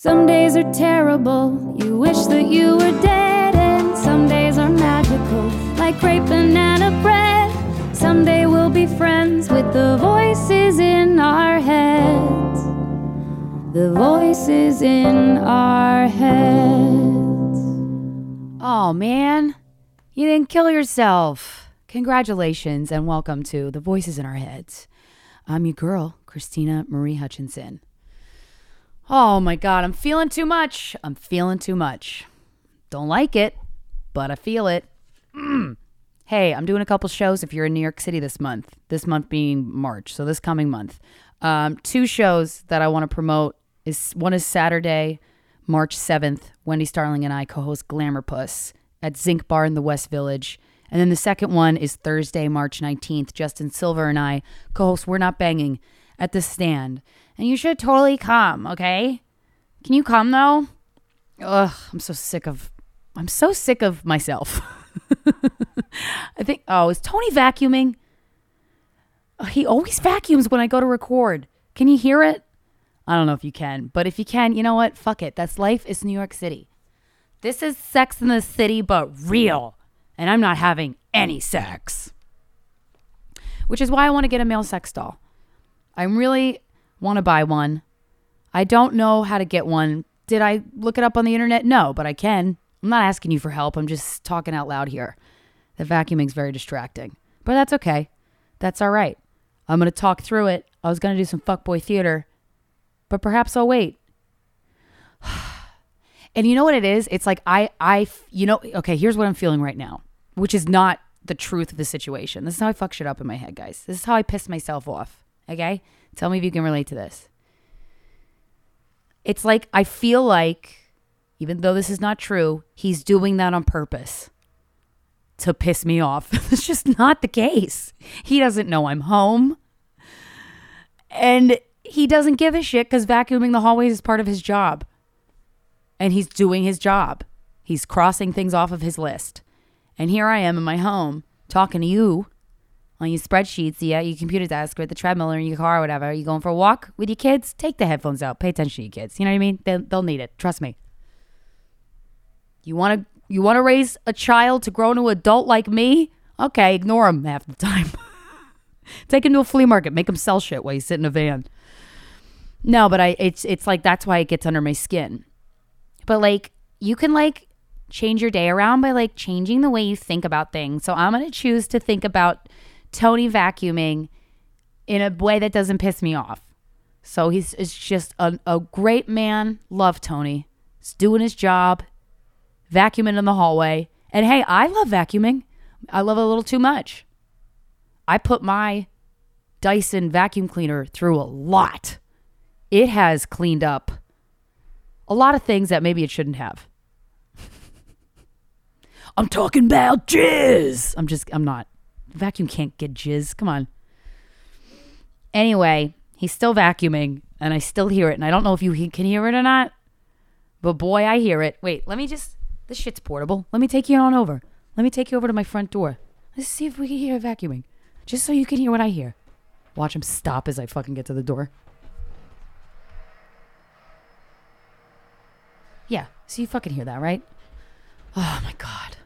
Some days are terrible, you wish that you were dead, and some days are magical, like great banana bread. Someday we'll be friends with the voices in our heads. The voices in our heads. Oh man, you didn't kill yourself. Congratulations and welcome to The Voices in Our Heads. I'm your girl, Krystyna Marie Hutchinson. Oh my God, I'm feeling too much. I'm feeling too much. Don't like it, but I feel it. Mm. Hey, I'm doing a couple shows if you're in New York City this month, this month being March, so this coming month. Um, two shows that I want to promote is one is Saturday, March 7th. Wendy Starling and I co host Glamour Puss at Zinc Bar in the West Village. And then the second one is Thursday, March 19th. Justin Silver and I co host We're Not Banging at the stand. And you should totally come, okay? Can you come though? Ugh, I'm so sick of I'm so sick of myself. I think oh, is Tony vacuuming? Oh, he always vacuums when I go to record. Can you hear it? I don't know if you can, but if you can, you know what? Fuck it. That's life. It's New York City. This is Sex in the City, but real. And I'm not having any sex. Which is why I want to get a male sex doll. I'm really want to buy one. I don't know how to get one. Did I look it up on the internet? No, but I can. I'm not asking you for help. I'm just talking out loud here. The vacuuming's very distracting, but that's okay. That's all right. I'm going to talk through it. I was going to do some fuckboy theater, but perhaps I'll wait. and you know what it is? It's like I, I, you know, okay, here's what I'm feeling right now, which is not the truth of the situation. This is how I fuck shit up in my head, guys. This is how I piss myself off. Okay? Tell me if you can relate to this. It's like I feel like, even though this is not true, he's doing that on purpose to piss me off. it's just not the case. He doesn't know I'm home. And he doesn't give a shit because vacuuming the hallways is part of his job. And he's doing his job. He's crossing things off of his list. And here I am in my home talking to you on your spreadsheets, yeah, your computer desk or at the treadmill or in your car or whatever. You're going for a walk with your kids? Take the headphones out. Pay attention to your kids. You know what I mean? They'll, they'll need it. Trust me. You want to you want to raise a child to grow into an adult like me? Okay, ignore them half the time. Take him to a flea market, make him sell shit while you sit in a van. No, but I it's it's like that's why it gets under my skin. But like you can like change your day around by like changing the way you think about things. So I'm going to choose to think about Tony vacuuming in a way that doesn't piss me off. So he's is just a, a great man. Love Tony. He's doing his job, vacuuming in the hallway. And hey, I love vacuuming. I love it a little too much. I put my Dyson vacuum cleaner through a lot. It has cleaned up a lot of things that maybe it shouldn't have. I'm talking about jizz. I'm just, I'm not vacuum can't get jizz. Come on. Anyway, he's still vacuuming and I still hear it. And I don't know if you can hear it or not, but boy, I hear it. Wait, let me just, this shit's portable. Let me take you on over. Let me take you over to my front door. Let's see if we can hear vacuuming. Just so you can hear what I hear. Watch him stop as I fucking get to the door. Yeah, so you fucking hear that, right? Oh my God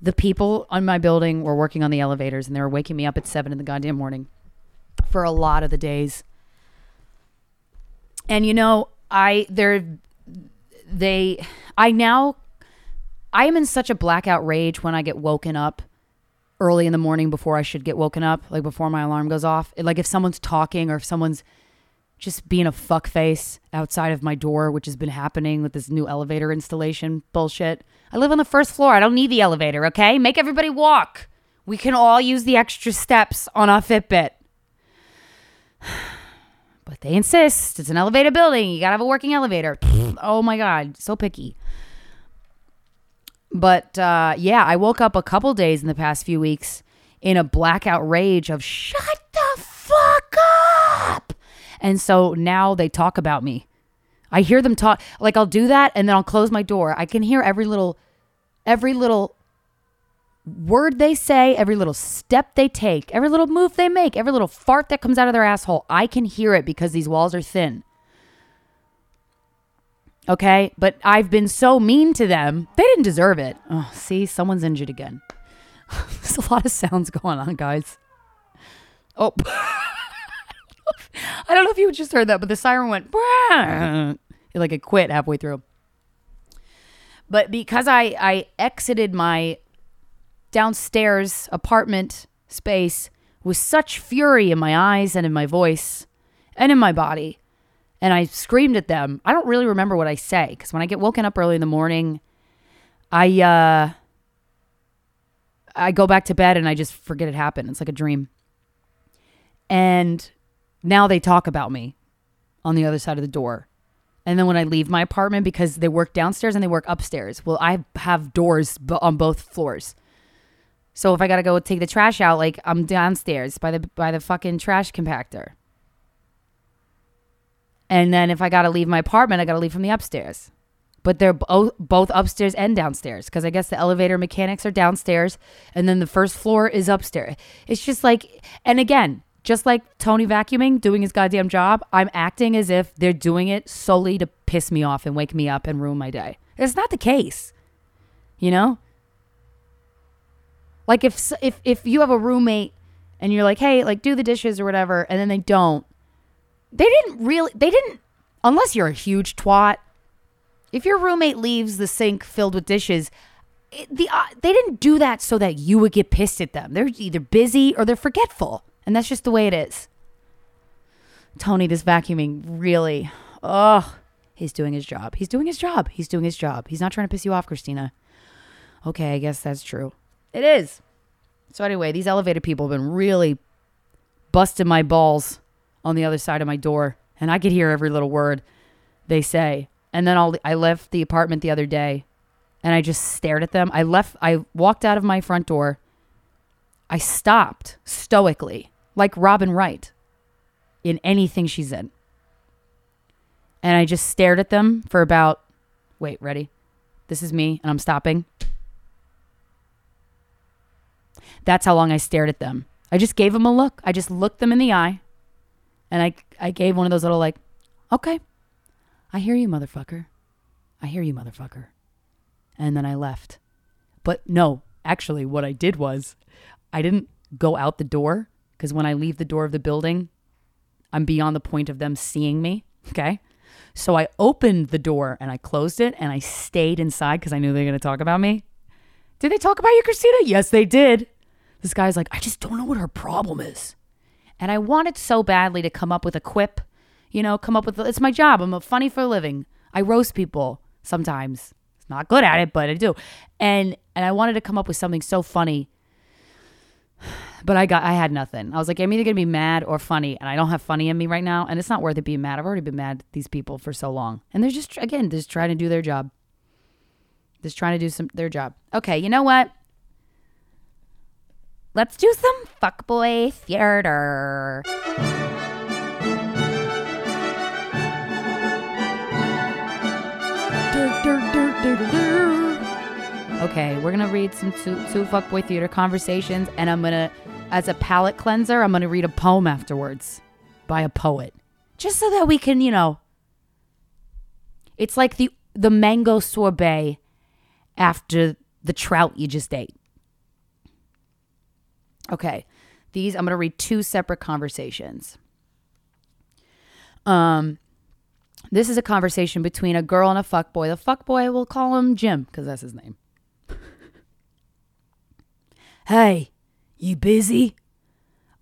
the people on my building were working on the elevators and they were waking me up at seven in the goddamn morning for a lot of the days. And you know, I they're they I now I am in such a blackout rage when I get woken up early in the morning before I should get woken up, like before my alarm goes off. Like if someone's talking or if someone's just being a fuckface outside of my door, which has been happening with this new elevator installation bullshit. I live on the first floor. I don't need the elevator, okay? Make everybody walk. We can all use the extra steps on our Fitbit. But they insist. It's an elevator building. You got to have a working elevator. oh my God. So picky. But uh, yeah, I woke up a couple days in the past few weeks in a blackout rage of shut the fuck up. And so now they talk about me. I hear them talk like I'll do that and then I'll close my door. I can hear every little every little word they say, every little step they take, every little move they make, every little fart that comes out of their asshole. I can hear it because these walls are thin. Okay. But I've been so mean to them. They didn't deserve it. Oh, see, someone's injured again. There's a lot of sounds going on, guys. Oh. I don't know if you just heard that, but the siren went like it quit halfway through. But because I I exited my downstairs apartment space with such fury in my eyes and in my voice and in my body, and I screamed at them. I don't really remember what I say because when I get woken up early in the morning, I uh I go back to bed and I just forget it happened. It's like a dream. And now they talk about me on the other side of the door. And then when I leave my apartment, because they work downstairs and they work upstairs, well, I have doors on both floors. So if I gotta go take the trash out, like I'm downstairs by the by the fucking trash compactor. And then if I gotta leave my apartment, I gotta leave from the upstairs. But they're both both upstairs and downstairs because I guess the elevator mechanics are downstairs, and then the first floor is upstairs. It's just like, and again, just like Tony vacuuming, doing his goddamn job, I'm acting as if they're doing it solely to piss me off and wake me up and ruin my day. It's not the case. You know? Like if if if you have a roommate and you're like, "Hey, like do the dishes or whatever," and then they don't. They didn't really they didn't unless you're a huge twat. If your roommate leaves the sink filled with dishes, it, the uh, they didn't do that so that you would get pissed at them. They're either busy or they're forgetful. And that's just the way it is. Tony, this vacuuming really, oh, he's doing his job. He's doing his job. He's doing his job. He's not trying to piss you off, Krystyna. Okay, I guess that's true. It is. So, anyway, these elevator people have been really busting my balls on the other side of my door. And I could hear every little word they say. And then I'll, I left the apartment the other day and I just stared at them. I left, I walked out of my front door. I stopped stoically like Robin Wright in anything she's in. And I just stared at them for about, wait, ready? This is me, and I'm stopping. That's how long I stared at them. I just gave them a look. I just looked them in the eye, and I, I gave one of those little, like, okay, I hear you, motherfucker. I hear you, motherfucker. And then I left. But no, actually, what I did was I didn't go out the door because when I leave the door of the building, I'm beyond the point of them seeing me. Okay. So I opened the door and I closed it and I stayed inside because I knew they were going to talk about me. Did they talk about you, Krystyna? Yes, they did. This guy's like, I just don't know what her problem is. And I wanted so badly to come up with a quip, you know, come up with, it's my job. I'm a funny for a living. I roast people sometimes. It's not good at it, but I do. And, and I wanted to come up with something so funny but I got I had nothing. I was like, I'm either gonna be mad or funny, and I don't have funny in me right now, and it's not worth it being mad. I've already been mad at these people for so long, and they're just again just trying to do their job. Just trying to do some their job. Okay, you know what? Let's do some fuckboy theater. Okay, we're gonna read some two, two fuckboy theater conversations, and I'm gonna as a palate cleanser, I'm going to read a poem afterwards by a poet. Just so that we can, you know, it's like the the mango sorbet after the trout you just ate. Okay. These I'm going to read two separate conversations. Um this is a conversation between a girl and a fuckboy. The fuckboy, we'll call him Jim because that's his name. hey, you busy?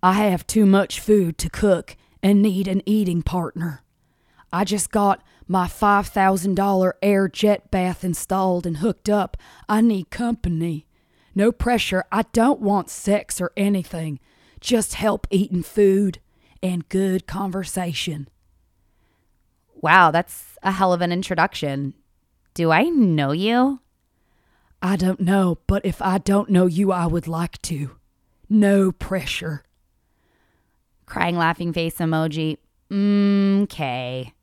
I have too much food to cook and need an eating partner. I just got my $5,000 air jet bath installed and hooked up. I need company. No pressure. I don't want sex or anything. Just help eating food and good conversation. Wow, that's a hell of an introduction. Do I know you? I don't know, but if I don't know you, I would like to. No pressure. Crying laughing face emoji. Okay.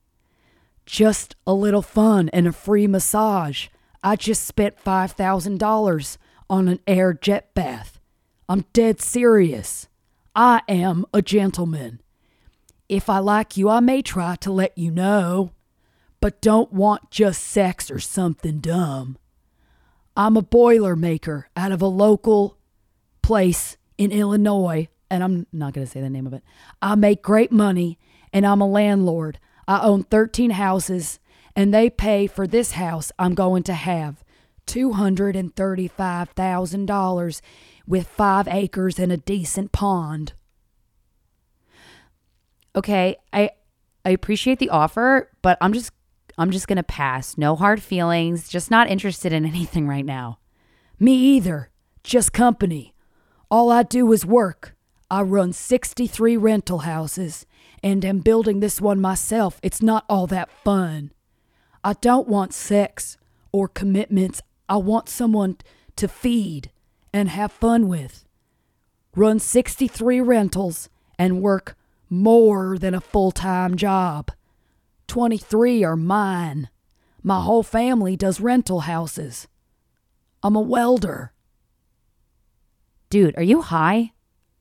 Just a little fun and a free massage. I just spent $5,000 on an air jet bath. I'm dead serious. I am a gentleman. If I like you, I may try to let you know. but don't want just sex or something dumb. I'm a boiler maker out of a local place in Illinois, and I'm not going to say the name of it. I make great money, and I'm a landlord. I own 13 houses, and they pay for this house I'm going to have $235,000 with five acres and a decent pond. Okay, I I appreciate the offer, but I'm just I'm just going to pass. No hard feelings, just not interested in anything right now. Me either. Just company. All I do is work. I run 63 rental houses and am building this one myself. It's not all that fun. I don't want sex or commitments. I want someone to feed and have fun with. Run 63 rentals and work more than a full time job. 23 are mine. My whole family does rental houses. I'm a welder. Dude, are you high?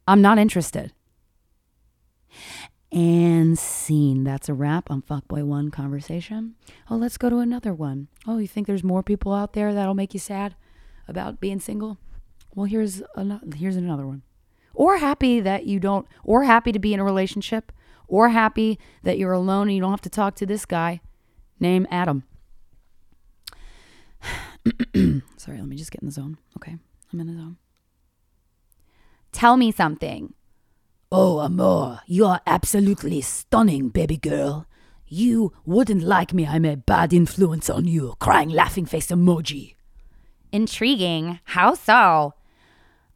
I'm not interested. And scene. That's a wrap on Fuckboy One conversation. Oh, let's go to another one. Oh, you think there's more people out there that'll make you sad about being single? Well, here's another, here's another one. Or happy that you don't, or happy to be in a relationship, or happy that you're alone and you don't have to talk to this guy named Adam. Sorry, let me just get in the zone. Okay, I'm in the zone. Tell me something. Oh, Amor, you are absolutely stunning, baby girl. You wouldn't like me. I'm a bad influence on you. Crying laughing face emoji. Intriguing. How so?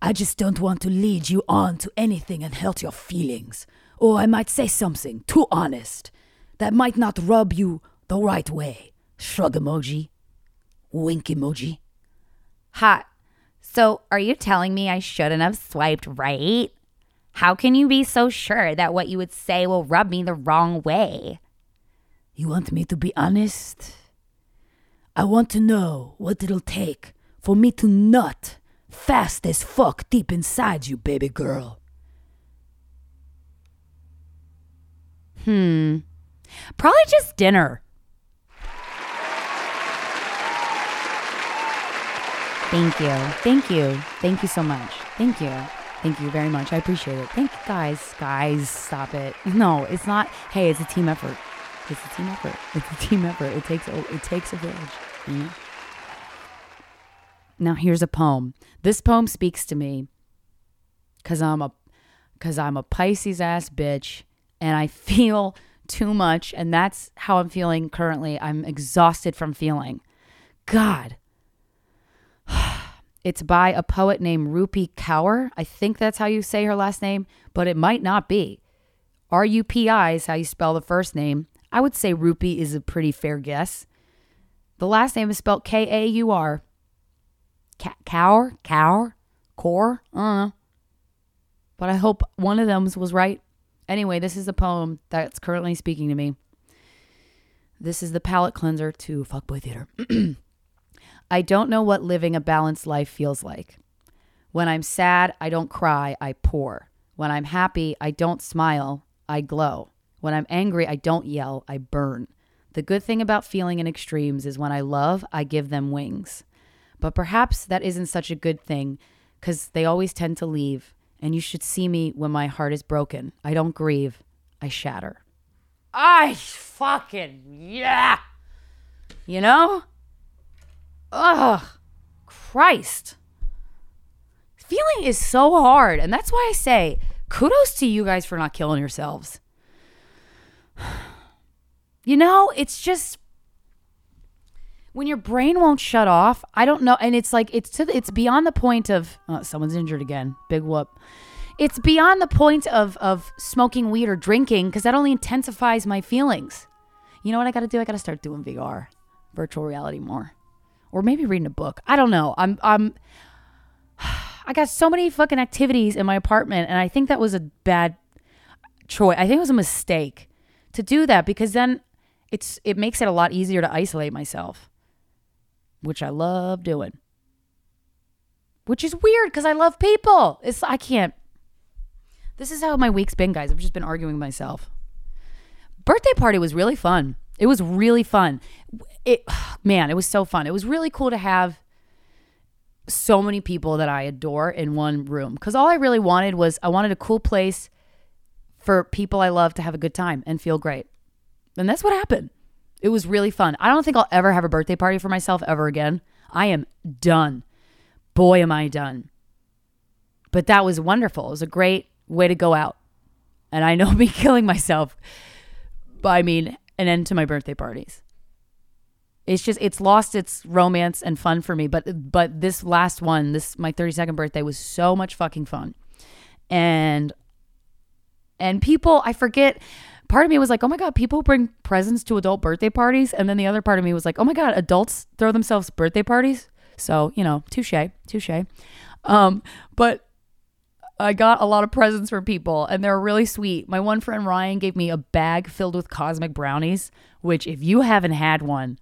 I just don't want to lead you on to anything and hurt your feelings. Or I might say something too honest that might not rub you the right way. Shrug emoji. Wink emoji. Hot. So, are you telling me I shouldn't have swiped right? How can you be so sure that what you would say will rub me the wrong way? You want me to be honest? I want to know what it'll take for me to nut fast as fuck deep inside you, baby girl. Hmm. Probably just dinner. Thank you. Thank you. Thank you so much. Thank you. Thank you very much. I appreciate it. Thank you guys. Guys, stop it. No, it's not. Hey, it's a team effort. It's a team effort. It's a team effort. It takes a, it takes a village. Know? Now here's a poem. This poem speaks to me cuz I'm a cuz I'm a Pisces ass bitch and I feel too much and that's how I'm feeling currently. I'm exhausted from feeling. God. It's by a poet named Rupi Kaur. I think that's how you say her last name, but it might not be. R U P I is how you spell the first name. I would say Rupi is a pretty fair guess. The last name is spelled K A U R. Kaur? Kaur? Core? I don't. But I hope one of them was right. Anyway, this is the poem that's currently speaking to me. This is the palate cleanser to Fuckboy Theater. I don't know what living a balanced life feels like. When I'm sad, I don't cry, I pour. When I'm happy, I don't smile, I glow. When I'm angry, I don't yell, I burn. The good thing about feeling in extremes is when I love, I give them wings. But perhaps that isn't such a good thing because they always tend to leave. And you should see me when my heart is broken. I don't grieve, I shatter. I fucking, yeah. You know? Ugh, Christ. Feeling is so hard. And that's why I say kudos to you guys for not killing yourselves. You know, it's just when your brain won't shut off. I don't know, and it's like it's to the, it's beyond the point of oh, someone's injured again. Big whoop. It's beyond the point of of smoking weed or drinking because that only intensifies my feelings. You know what I got to do? I got to start doing VR, virtual reality more, or maybe reading a book. I don't know. I'm I'm. I got so many fucking activities in my apartment, and I think that was a bad choice. I think it was a mistake to do that because then it's it makes it a lot easier to isolate myself, which I love doing. Which is weird because I love people. It's I can't. This is how my week's been, guys. I've just been arguing with myself. Birthday party was really fun. It was really fun. It man, it was so fun. It was really cool to have so many people that I adore in one room cuz all I really wanted was I wanted a cool place for people I love to have a good time and feel great. And that's what happened. It was really fun. I don't think I'll ever have a birthday party for myself ever again. I am done. Boy, am I done. But that was wonderful. It was a great way to go out. And I know me killing myself, but I mean, an end to my birthday parties. It's just it's lost its romance and fun for me. But but this last one, this my 32nd birthday was so much fucking fun. And and people, I forget part of me was like, oh my God, people bring presents to adult birthday parties. And then the other part of me was like, oh my God, adults throw themselves birthday parties. So, you know, touche, touche. Um, but I got a lot of presents from people and they're really sweet. My one friend Ryan gave me a bag filled with cosmic brownies, which if you haven't had one,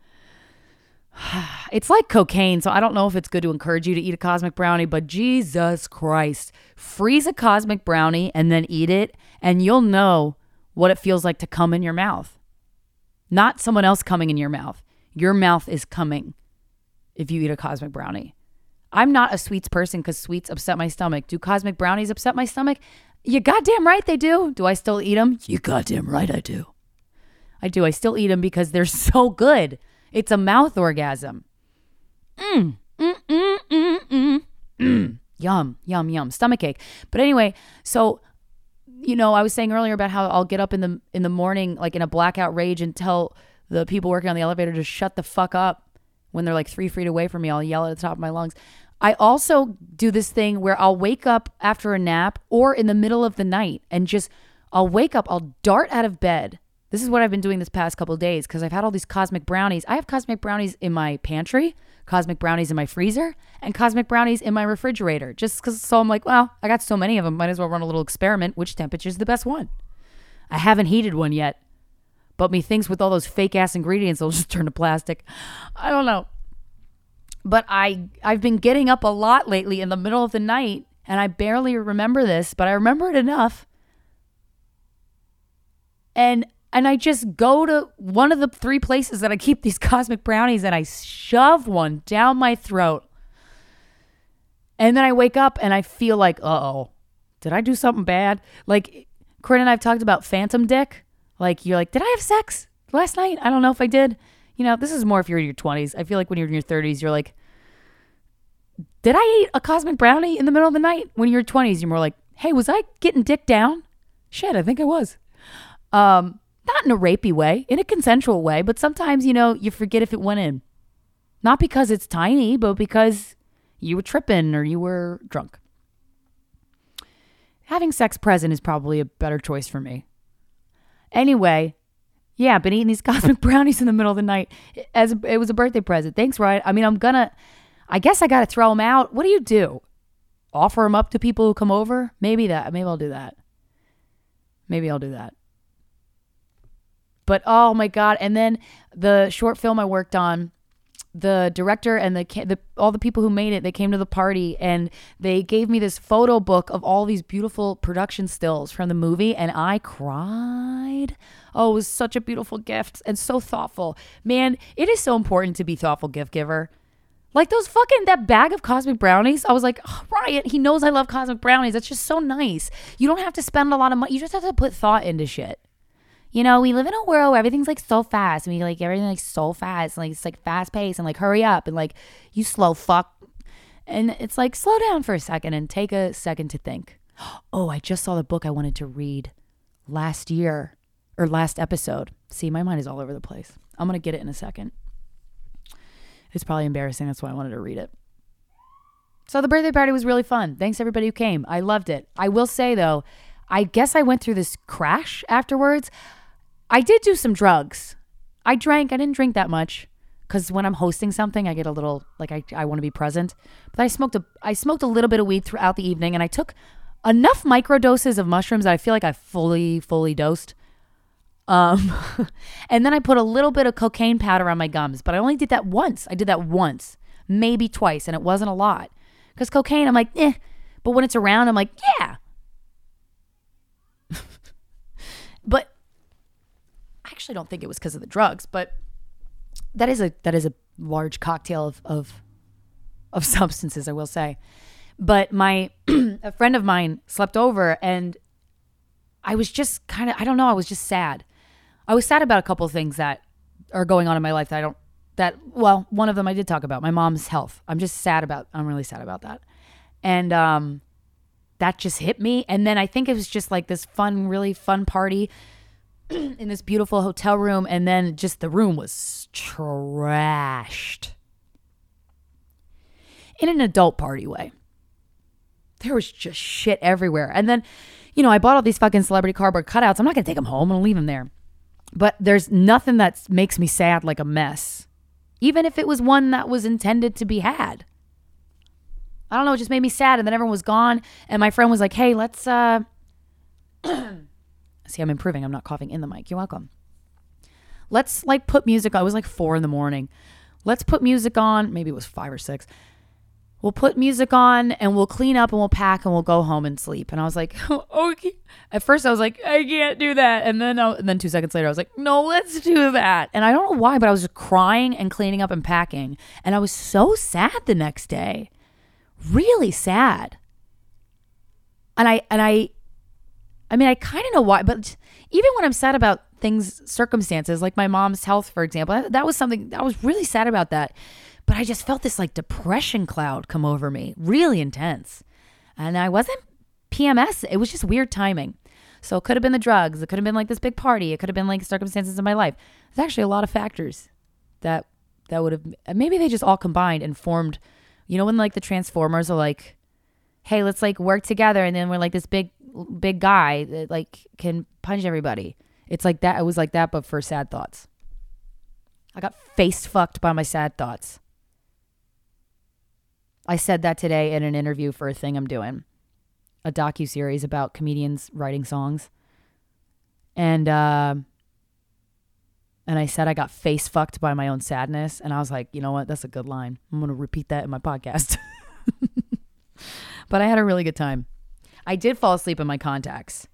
it's like cocaine. So I don't know if it's good to encourage you to eat a cosmic brownie, but Jesus Christ, freeze a cosmic brownie and then eat it, and you'll know what it feels like to come in your mouth. Not someone else coming in your mouth. Your mouth is coming if you eat a cosmic brownie. I'm not a sweets person because sweets upset my stomach. Do cosmic brownies upset my stomach? You goddamn right they do. Do I still eat them? You goddamn right I do. I do. I still eat them because they're so good. It's a mouth orgasm. Mm, mm, mm, mm, mm, mm. Yum, yum, yum. Stomach ache. But anyway, so you know, I was saying earlier about how I'll get up in the in the morning like in a blackout rage and tell the people working on the elevator to shut the fuck up when they're like three feet away from me. I'll yell at the top of my lungs. I also do this thing where I'll wake up after a nap or in the middle of the night and just I'll wake up, I'll dart out of bed. This is what I've been doing this past couple days because I've had all these cosmic brownies. I have cosmic brownies in my pantry cosmic brownies in my freezer and cosmic brownies in my refrigerator. Just because, so I'm like, well, I got so many of them, might as well run a little experiment. Which temperature is the best one? I haven't heated one yet, but methinks with all those fake ass ingredients, they'll just turn to plastic. I don't know. But I I've been getting up a lot lately in the middle of the night, and I barely remember this, but I remember it enough. And and I just go to one of the three places that I keep these cosmic brownies and I shove one down my throat. And then I wake up and I feel like, oh, did I do something bad? Like, Corinne and I have talked about phantom dick. Like, you're like, did I have sex last night? I don't know if I did. You know, this is more if you're in your 20s. I feel like when you're in your 30s, you're like, did I eat a cosmic brownie in the middle of the night? When you're 20s, you're more like, hey, was I getting dick down? Shit, I think I was. Um, not in a rapey way, in a consensual way, but sometimes, you know, you forget if it went in. Not because it's tiny, but because you were tripping or you were drunk. Having sex present is probably a better choice for me. Anyway, yeah, been eating these cosmic brownies in the middle of the night as it was a birthday present. Thanks, Ryan. I mean, I'm gonna. I guess I gotta throw them out. What do you do? Offer them up to people who come over? Maybe that. Maybe I'll do that. Maybe I'll do that. But oh my god! And then the short film I worked on, the director and the, the all the people who made it, they came to the party and they gave me this photo book of all these beautiful production stills from the movie, and I cried. Oh, it was such a beautiful gift and so thoughtful. Man, it is so important to be thoughtful gift giver. Like those fucking that bag of cosmic brownies. I was like, oh, Ryan, he knows I love cosmic brownies. That's just so nice. You don't have to spend a lot of money. You just have to put thought into shit you know, we live in a world where everything's like so fast and we like everything like so fast. And, like it's like fast paced and like hurry up and like you slow fuck. And it's like slow down for a second and take a second to think. Oh, I just saw the book I wanted to read last year or last episode. See, my mind is all over the place. I'm going to get it in a second. It's probably embarrassing. That's why I wanted to read it. So the birthday party was really fun. Thanks everybody who came. I loved it. I will say though, I guess I went through this crash afterwards. I did do some drugs. I drank. I didn't drink that much because when I'm hosting something, I get a little like I, I want to be present. But I smoked a I smoked a little bit of weed throughout the evening, and I took enough micro doses of mushrooms that I feel like I fully fully dosed. Um, and then I put a little bit of cocaine powder on my gums, but I only did that once. I did that once, maybe twice, and it wasn't a lot. Because cocaine, I'm like, eh. But when it's around, I'm like, yeah. actually don't think it was because of the drugs, but that is a that is a large cocktail of of, of substances, I will say. But my a friend of mine slept over and I was just kind of I don't know, I was just sad. I was sad about a couple things that are going on in my life that I don't that well, one of them I did talk about, my mom's health. I'm just sad about I'm really sad about that. And um that just hit me and then I think it was just like this fun really fun party in this beautiful hotel room and then just the room was trashed. In an adult party way. There was just shit everywhere. And then, you know, I bought all these fucking celebrity cardboard cutouts. I'm not to take them home. I'm to leave them there. But there's nothing that makes me sad like a mess, even if it was one that was intended to be had. I don't know, it just made me sad. And then everyone was gone. And my friend was like, hey, let's, uh, see, I'm improving. I'm not coughing in the mic. You're welcome. Let's like put music on. It was like four in the morning. Let's put music on. Maybe it was five or six. We'll put music on and we'll clean up and we'll pack and we'll go home and sleep. And I was like, okay. At first, I was like, I can't do that. And then, I, and then two seconds later, I was like, no, let's do that. And I don't know why, but I was just crying and cleaning up and packing. And I was so sad the next day, really sad. And I and I, I mean, I kind of know why, but even when I'm sad about things, circumstances like my mom's health, for example, that was something I was really sad about that. But I just felt this like depression cloud come over me, really intense. And I wasn't PMS, it was just weird timing. So it could have been the drugs, it could have been like this big party, it could have been like circumstances in my life. There's actually a lot of factors that that would have maybe they just all combined and formed, you know, when like the Transformers are like, hey, let's like work together and then we're like this big big guy that like can punch everybody. It's like that. It was like that, but for sad thoughts. I got face fucked by my sad thoughts. I said that today in an interview for a thing I'm doing, a docu series about comedians writing songs, and uh, and I said I got face fucked by my own sadness, and I was like, you know what, that's a good line. I'm gonna repeat that in my podcast. but I had a really good time. I did fall asleep in my contacts.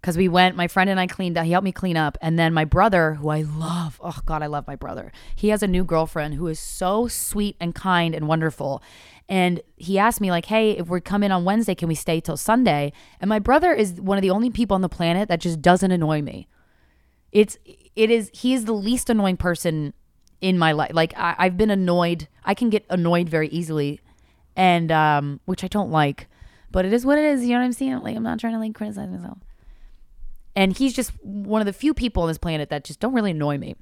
Because we went my friend and i cleaned up he helped me clean up and then my brother who i love oh god i love my brother. He has a new girlfriend who is so sweet and kind and wonderful. And he asked me like hey if we come in on wednesday can we stay till sunday? And my brother is one of the only people on the planet that just doesn't annoy me. It's it is he is the least annoying person in my life. Like I, i've been annoyed i can get annoyed very easily. And um which i don't like but it is what it is you know what i'm saying like i'm not trying to like criticize myself and he's just one of the few people on this planet that just don't really annoy me.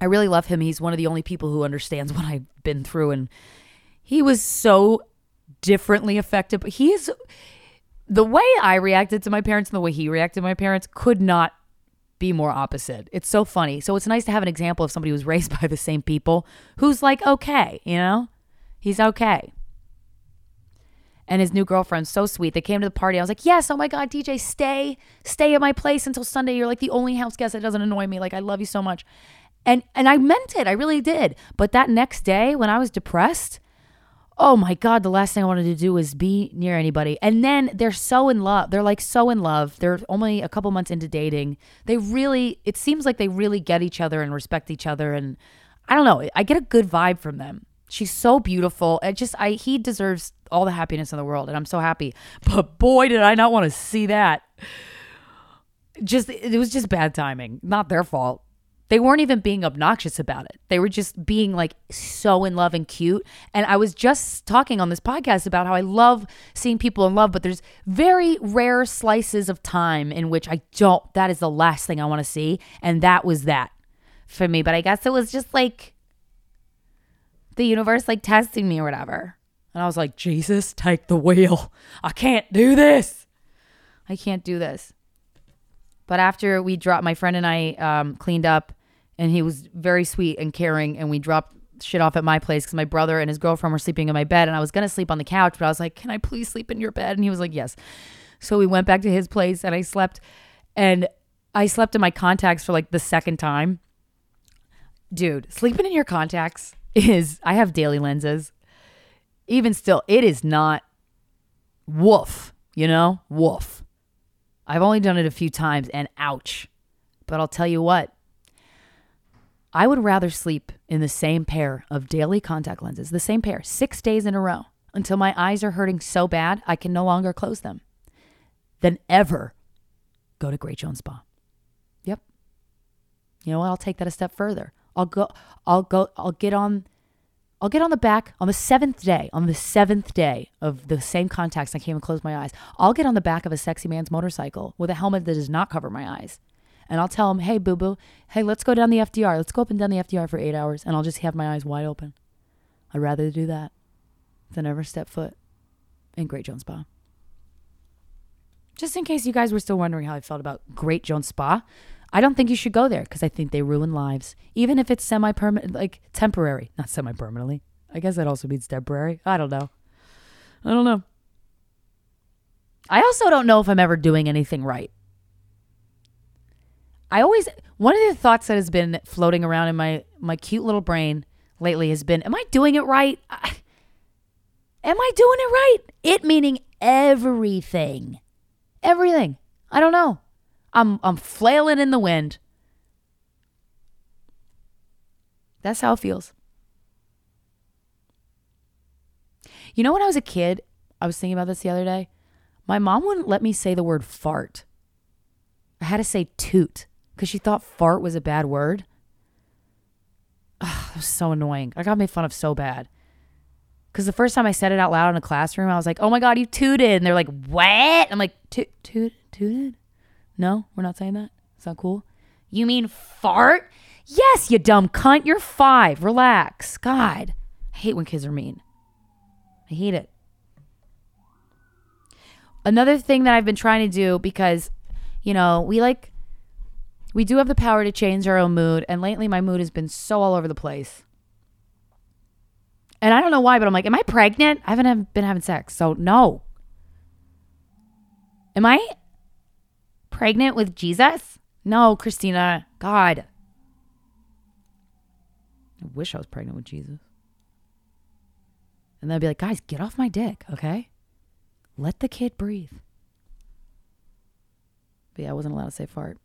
I really love him. He's one of the only people who understands what I've been through. And he was so differently affected. But he is the way I reacted to my parents and the way he reacted to my parents could not be more opposite. It's so funny. So it's nice to have an example of somebody who's raised by the same people who's like, okay, you know, he's okay and his new girlfriend so sweet. They came to the party. I was like yes oh my god dj stay stay at my place until sunday. You're like the only house guest that doesn't annoy me. Like i love you so much. And and i meant it. I really did. But that next day when i was depressed oh my god the last thing i wanted to do was be near anybody. And then they're so in love. They're like so in love. They're only a couple months into dating. They really it seems like they really get each other and respect each other. And i don't know. I get a good vibe from them. She's so beautiful. It just I he deserves all the happiness in the world and I'm so happy. But boy did I not want to see that. Just it was just bad timing. Not their fault. They weren't even being obnoxious about it. They were just being like so in love and cute. And I was just talking on this podcast about how I love seeing people in love, but there's very rare slices of time in which I don't, that is the last thing I want to see. And that was that for me. But I guess it was just like, the universe like testing me or whatever. And I was like, Jesus, take the wheel. I can't do this. I can't do this. But after we dropped, my friend and I um, cleaned up, and he was very sweet and caring, and we dropped shit off at my place because my brother and his girlfriend were sleeping in my bed, and I was gonna sleep on the couch, but I was like, "Can I please sleep in your bed?" And he was like, "Yes." So we went back to his place, and I slept, and I slept in my contacts for like the second time. Dude, sleeping in your contacts is I have daily lenses. Even still, it is not woof, you know? Woof. I've only done it a few times and ouch. But I'll tell you what, I would rather sleep in the same pair of daily contact lenses, the same pair, six days in a row, until my eyes are hurting so bad I can no longer close them, than ever go to Great Jones Spa. Yep. You know what? I'll take that a step further. I'll go. I'll go. I'll get on. I'll get on the back on the seventh day. On the seventh day of the same contacts, I can't even close my eyes. I'll get on the back of a sexy man's motorcycle with a helmet that does not cover my eyes and I'll tell him, hey, boo boo, hey, let's go down the FDR. Let's go up and down the FDR for eight hours, and I'll just have my eyes wide open. I'd rather do that than ever step foot in Great Jones Spa. Just in case you guys were still wondering how I felt about Great Jones Spa, I don't think you should go there because I think they ruin lives, even if it's semi permanent, like temporary, not semi permanently. I guess that also means temporary. I don't know. I don't know. I also don't know if I'm ever doing anything right. I always one of the thoughts that has been floating around in my my cute little brain lately has been, am I doing it right? Am I doing it right? It meaning everything. Everything. I don't know. I'm I'm flailing in the wind. That's how it feels. You know when I was a kid, I was thinking about this the other day. My mom wouldn't let me say the word fart. I had to say toot because she thought fart was a bad word. Ugh, it was so annoying. I got made fun of so bad. Because the first time I said it out loud in a classroom, I was like, oh my God, you tooted. And they're like, what? I'm like, toot, toot, tooted? No, we're not saying that. Is that. Cool. You mean fart? Yes, you dumb cunt. You're five. Relax. God. I hate when kids are mean. I hate it. Another thing that I've been trying to do because, you know, we like we do have the power to change our own mood. And lately, my mood has been so all over the place. And I don't know why, but I'm like, am I pregnant? I haven't been having sex. So, no. Am I pregnant with Jesus? No, Krystyna. God. I wish I was pregnant with Jesus. And then I'd be like, guys, get off my dick, okay? Let the kid breathe. But yeah, I wasn't allowed to say fart.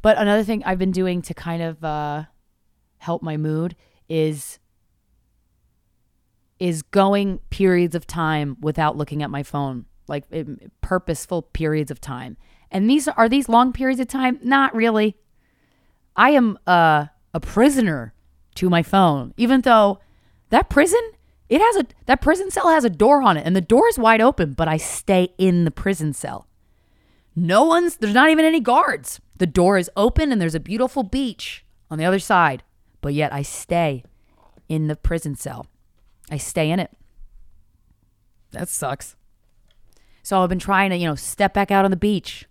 But another thing I've been doing to kind of uh, help my mood is is going periods of time without looking at my phone, like purposeful periods of time. And these are these long periods of time? Not really. I am uh, a prisoner to my phone, even though that prison it has a that prison cell has a door on it and the door is wide open, but I stay in the prison cell. No one's there's not even any guards. The door is open and there's a beautiful beach on the other side, but yet I stay in the prison cell. I stay in it. That sucks. So I've been trying to, you know, step back out on the beach,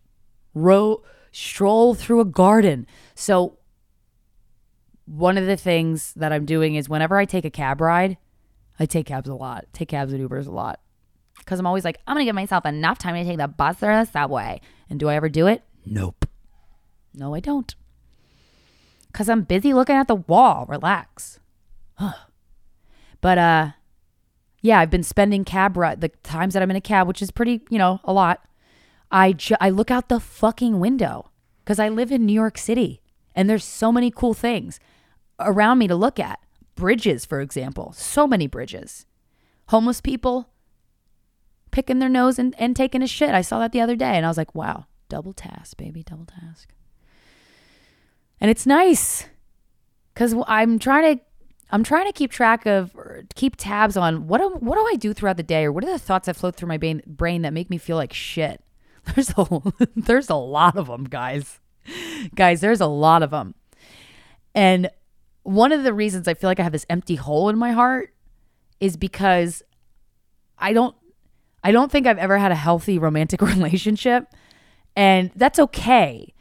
row, stroll through a garden. So one of the things that I'm doing is whenever I take a cab ride, I take cabs a lot, take cabs and Ubers a lot. Because I'm always like, I'm going to give myself enough time to take the bus or the subway. And do I ever do it? Nope. No, I don't. Cause I'm busy looking at the wall. Relax. but uh yeah, I've been spending cab ride the times that I'm in a cab, which is pretty, you know, a lot. I ju- I look out the fucking window cuz I live in New York City and there's so many cool things around me to look at. Bridges, for example. So many bridges. Homeless people picking their nose and, and taking a shit. I saw that the other day and I was like, wow, double task, baby, double task. And it's nice cuz I'm trying to I'm trying to keep track of er, keep tabs on what what do I do throughout the day or what are the thoughts that float through my brain that make me feel like shit. There's a there's a lot of them, guys. Guys, there's a lot of them. And one of the reasons I feel like I have this empty hole in my heart is because I don't I don't think I've ever had a healthy romantic relationship and that's okay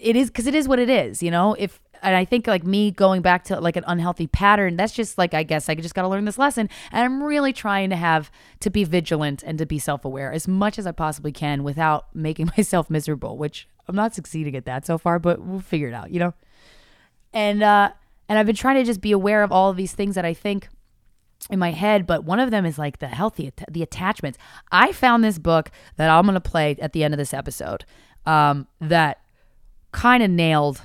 it is because it is what it is, you know. If and I think like me going back to like an unhealthy pattern, that's just like I guess I just got to learn this lesson, and I'm really trying to have to be vigilant and to be self aware as much as I possibly can without making myself miserable. Which I'm not succeeding at that so far, but we'll figure it out, you know. And uh, and I've been trying to just be aware of all of these things that I think in my head, but one of them is like the healthy, the attachments. I found this book that I'm going to play at the end of this episode um, that kind of nailed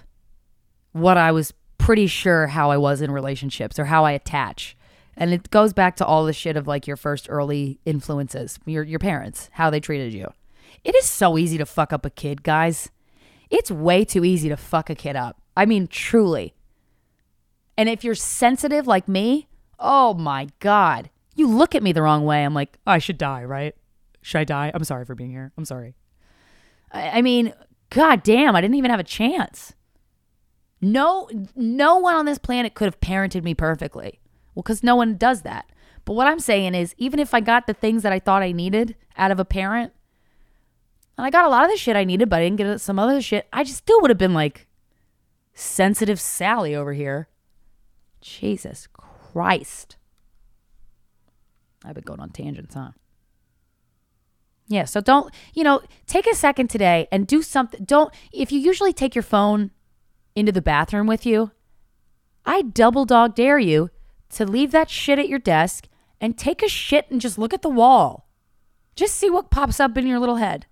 what I was pretty sure how I was in relationships or how I attach. And it goes back to all the shit of like your first early influences, your your parents, how they treated you. It is so easy to fuck up a kid, guys. It's way too easy to fuck a kid up. I mean, truly. And if you're sensitive like me, oh my God, you look at me the wrong way. I'm like, I should die, right? Should I die? I'm sorry for being here. I'm sorry. I, I mean, God damn, I didn't even have a chance. No, no one on this planet could have parented me perfectly. Well, because no one does that. But what I'm saying is, even if I got the things that I thought I needed out of a parent, and I got a lot of the shit I needed, but I didn't get some other shit, I just still would have been like sensitive Sally over here. Jesus Christ. I've been going on tangents, huh? Yeah, so don't, you know, take a second today and do something. Don't, if you usually take your phone into the bathroom with you, I double dog dare you to leave that shit at your desk and take a shit and just look at the wall. Just see what pops up in your little head.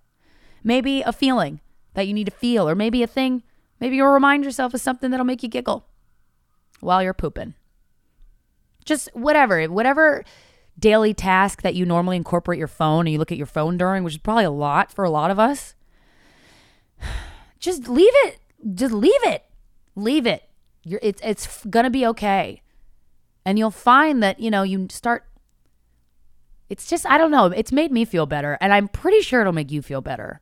Maybe a feeling that you need to feel, or maybe a thing, maybe you'll remind yourself of something that'll make you giggle while you're pooping. Just whatever, whatever daily task that you normally incorporate your phone and you look at your phone during, which is probably a lot for a lot of us. Just leave it. Just leave it. Leave it. You're, it's it's gonna be okay, and you'll find that you know you start. It's just I don't know. It's made me feel better, and I'm pretty sure it'll make you feel better.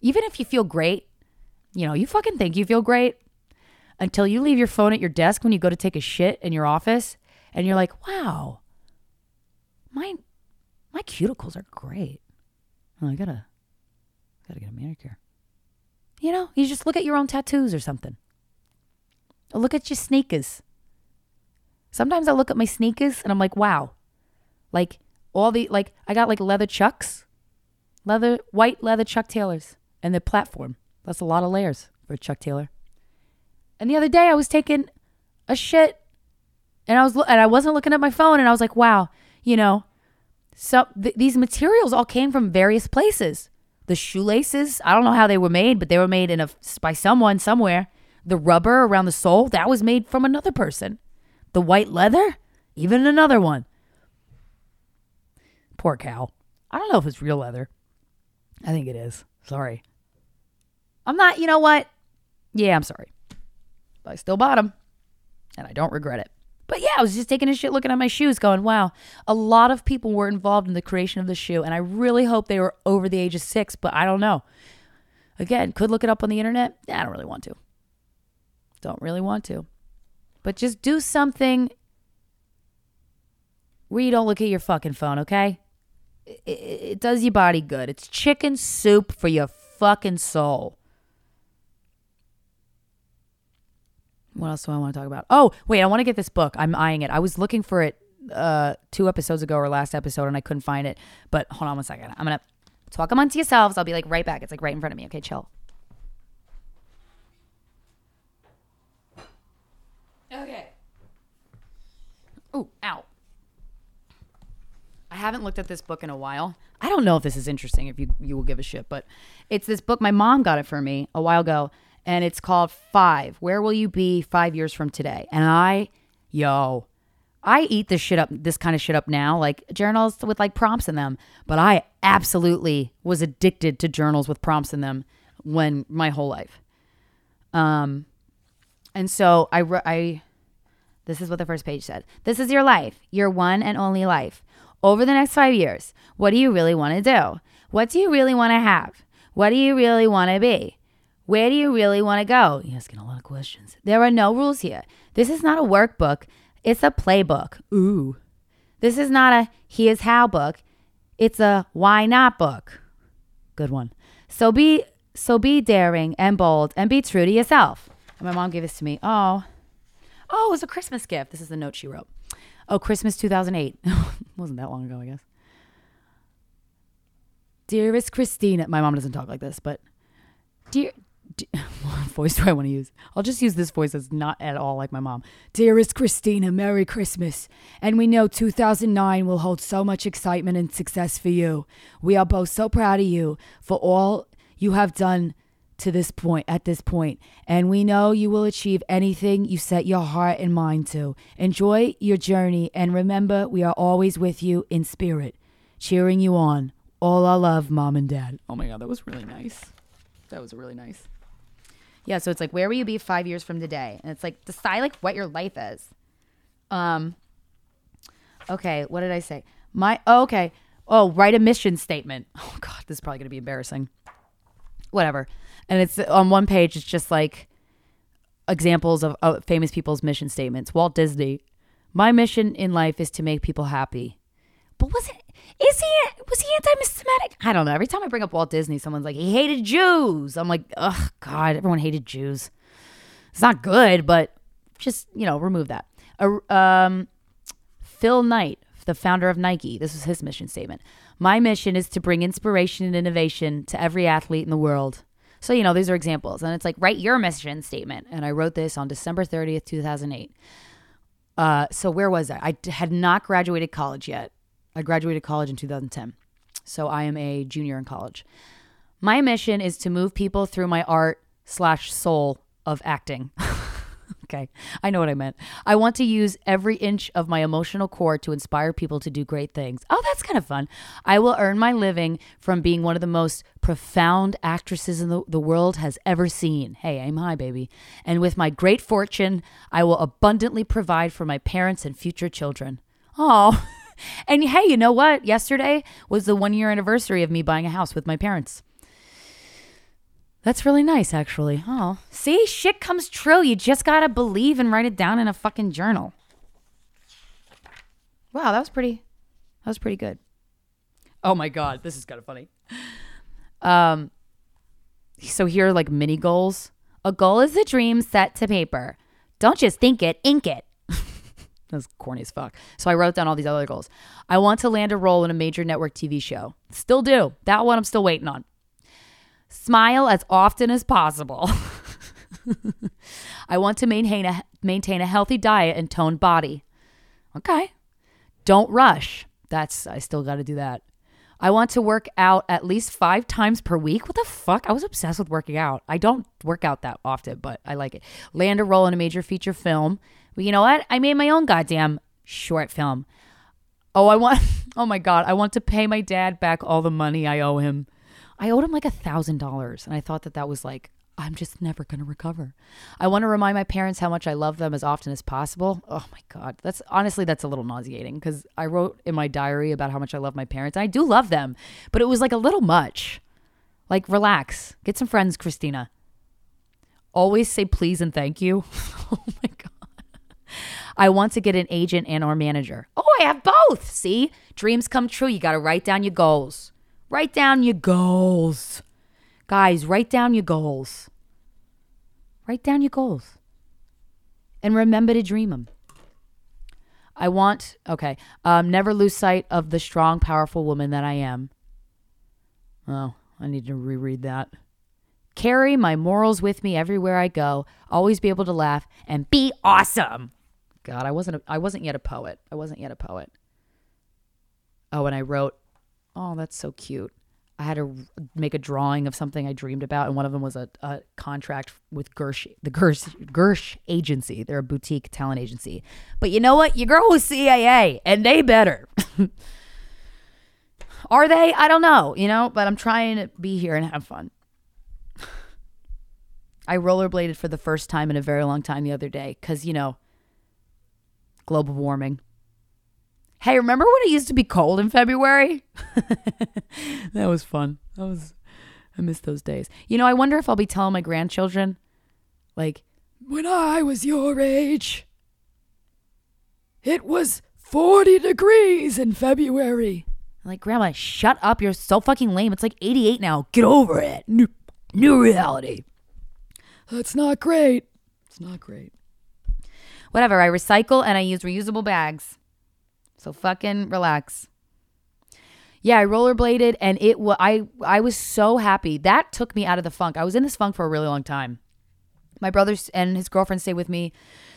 Even if you feel great, you know you fucking think you feel great until you leave your phone at your desk when you go to take a shit in your office, and you're like, wow, my my cuticles are great. Oh, I gotta gotta get a manicure. You know, you just look at your own tattoos or something. Look at your sneakers. Sometimes I look at my sneakers and I'm like, wow. Like all the like I got like leather chucks. Leather white leather Chuck Taylors and the platform. That's a lot of layers for Chuck Taylor. And the other day I was taking a shit and I was and I wasn't looking at my phone and I was like, wow, you know, so th- these materials all came from various places. The shoelaces, I don't know how they were made, but they were made in a by someone somewhere. The rubber around the sole, that was made from another person. The white leather, even another one. Poor cow. I don't know if it's real leather. I think it is. Sorry. I'm not, you know what? Yeah, I'm sorry. But I still bought them. And I don't regret it. But yeah, I was just taking a shit looking at my shoes, going, wow, a lot of people were involved in the creation of the shoe. And I really hope they were over the age of six, but I don't know. Again, could look it up on the internet. I don't really want to. Don't really want to. But just do something where you don't look at your fucking phone, okay? It, it, it does your body good. It's chicken soup for your fucking soul. What else do I want to talk about? Oh, wait, I want to get this book. I'm eyeing it. I was looking for it uh, two episodes ago or last episode and I couldn't find it. But hold on one second. I'm to talk amongst yourselves. I'll be like right back. It's like right in front of me. Okay, chill. Okay. Ooh, ow. I haven't looked at this book in a while. I don't know if this is interesting, if you, you will give a shit, but it's this book. My mom got it for me a while ago and it's called Five. Where will you be five years from today? And I, yo, I eat this shit up, this kind of shit up now, like journals with like prompts in them. But I absolutely was addicted to journals with prompts in them when my whole life. Um, and so I, I, this is what the first page said. This is your life, your one and only life. Over the next five years, what do you really want to do? What do you really want to have? What do you really want to be? Where do you really want to go? You're asking a lot of questions. There are no rules here. This is not a workbook, it's a playbook. Ooh. This is not a here's how book. It's a why not book. Good one. So be so be daring and bold and be true to yourself. And my mom gave this to me. Oh. Oh, it was a Christmas gift. This is the note she wrote. Oh, Christmas 2008. Wasn't that long ago, I guess. Dearest Krystyna, my mom doesn't talk like this, but dear what voice do I want to use? I'll just use this voice that's not at all like my mom. Dearest Krystyna, Merry Christmas. And we know 2009 will hold so much excitement and success for you. We are both so proud of you for all you have done to this point at this point. And we know you will achieve anything you set your heart and mind to. Enjoy your journey and remember we are always with you in spirit cheering you on. All our love mom and dad. Oh my god that was really nice. That was really nice. Yeah so it's like where will you be five years from today? And it's like decide like what your life is. Um okay what did i say? My oh, okay. Oh write a mission statement. Oh god this is probably going to be embarrassing. Whatever and it's on one page it's just like examples of, of famous people's mission statements. Walt disney my mission in life is to make people happy. But was it is he was he anti-semitic? I don't know. Every time i bring up walt disney someone's like he hated jews. I'm like oh god everyone hated jews. It's not good but just you know remove that. Uh, um, phil knight the founder of nike this was his mission statement. My mission is to bring inspiration and innovation to every athlete in the world so, you know, these are examples. And it's like, write your mission statement. And I wrote this on December 30th, 2008. Uh, so, where was I? I had not graduated college yet. I graduated college in 2010. So, I am a junior in college. My mission is to move people through my art slash soul of acting. okay, I know what I meant. I want to use every inch of my emotional core to inspire people to do great things. Oh, that's kind of fun. I will earn my living from being one of the most profound actresses in the, the world has ever seen. Hey, aim high, baby. And with my great fortune, I will abundantly provide for my parents and future children. Oh, and hey, you know what? Yesterday was the one year anniversary of me buying a house with my parents. That's really nice, actually. Oh, see, shit comes true. You just gotta believe and write it down in a fucking journal. Wow, that was pretty. That was pretty good. Oh my god, this is kind of funny. Um, so here are like mini goals. A goal is a dream set to paper. Don't just think it, ink it. That's corny as fuck. So I wrote down all these other goals. I want to land a role in a major network TV show. Still do. That one I'm still waiting on. Smile as often as possible. I want to maintain a, maintain a healthy diet and toned body. Okay. Don't rush. That's, I still got to do that. I want to work out at least five times per week. What the fuck? I was obsessed with working out. I don't work out that often, but I like it. Land a role in a major feature film. Well, you know what? I made my own goddamn short film. Oh, I want, oh my God, I want to pay my dad back all the money I owe him. I owed him like a thousand dollars, and I thought that that was like I'm just never going to recover. I want to remind my parents how much I love them as often as possible. Oh my God. That's honestly, that's a little nauseating because I wrote in my diary about how much I love my parents. I do love them, but it was like a little much. Like, relax. Get some friends, Krystyna. Always say please and thank you. oh my God. I want to get an agent and or manager. Oh, I have both. See? Dreams come true. You got to write down your goals. Write down your goals. Guys, write down your goals. Write down your goals. And remember to dream them. I want, okay, um, never lose sight of the strong, powerful woman that I am. Oh, I need to reread that. Carry my morals with me everywhere I go. Always be able to laugh and be awesome. God, I wasn't a, I wasn't yet a poet. I wasn't yet a poet. Oh, and I wrote oh, that's so cute. I had to make a drawing of something I dreamed about, and one of them was a, a contract with Gersh, the Gersh, Gersh agency. They're a boutique talent agency. But you know what? Your girl was CAA, and they better. Are they? I don't know, you know, but I'm trying to be here and have fun. I rollerbladed for the first time in a very long time the other day because, you know, global warming. Hey, remember when it used to be cold in February? that was fun. That was I miss those days. You know, I wonder if I'll be telling my grandchildren like when I was your age it was 40 degrees in February. Like, Grandma, shut up. You're so fucking lame. It's like 88 now. Get over it. New, new reality. That's not great. It's not great. Whatever. I recycle and I use reusable bags. So fucking relax. Yeah, I rollerbladed and it was I I was so happy. That took me out of the funk. I was in this funk for a really long time. My brother and his girlfriend stayed with me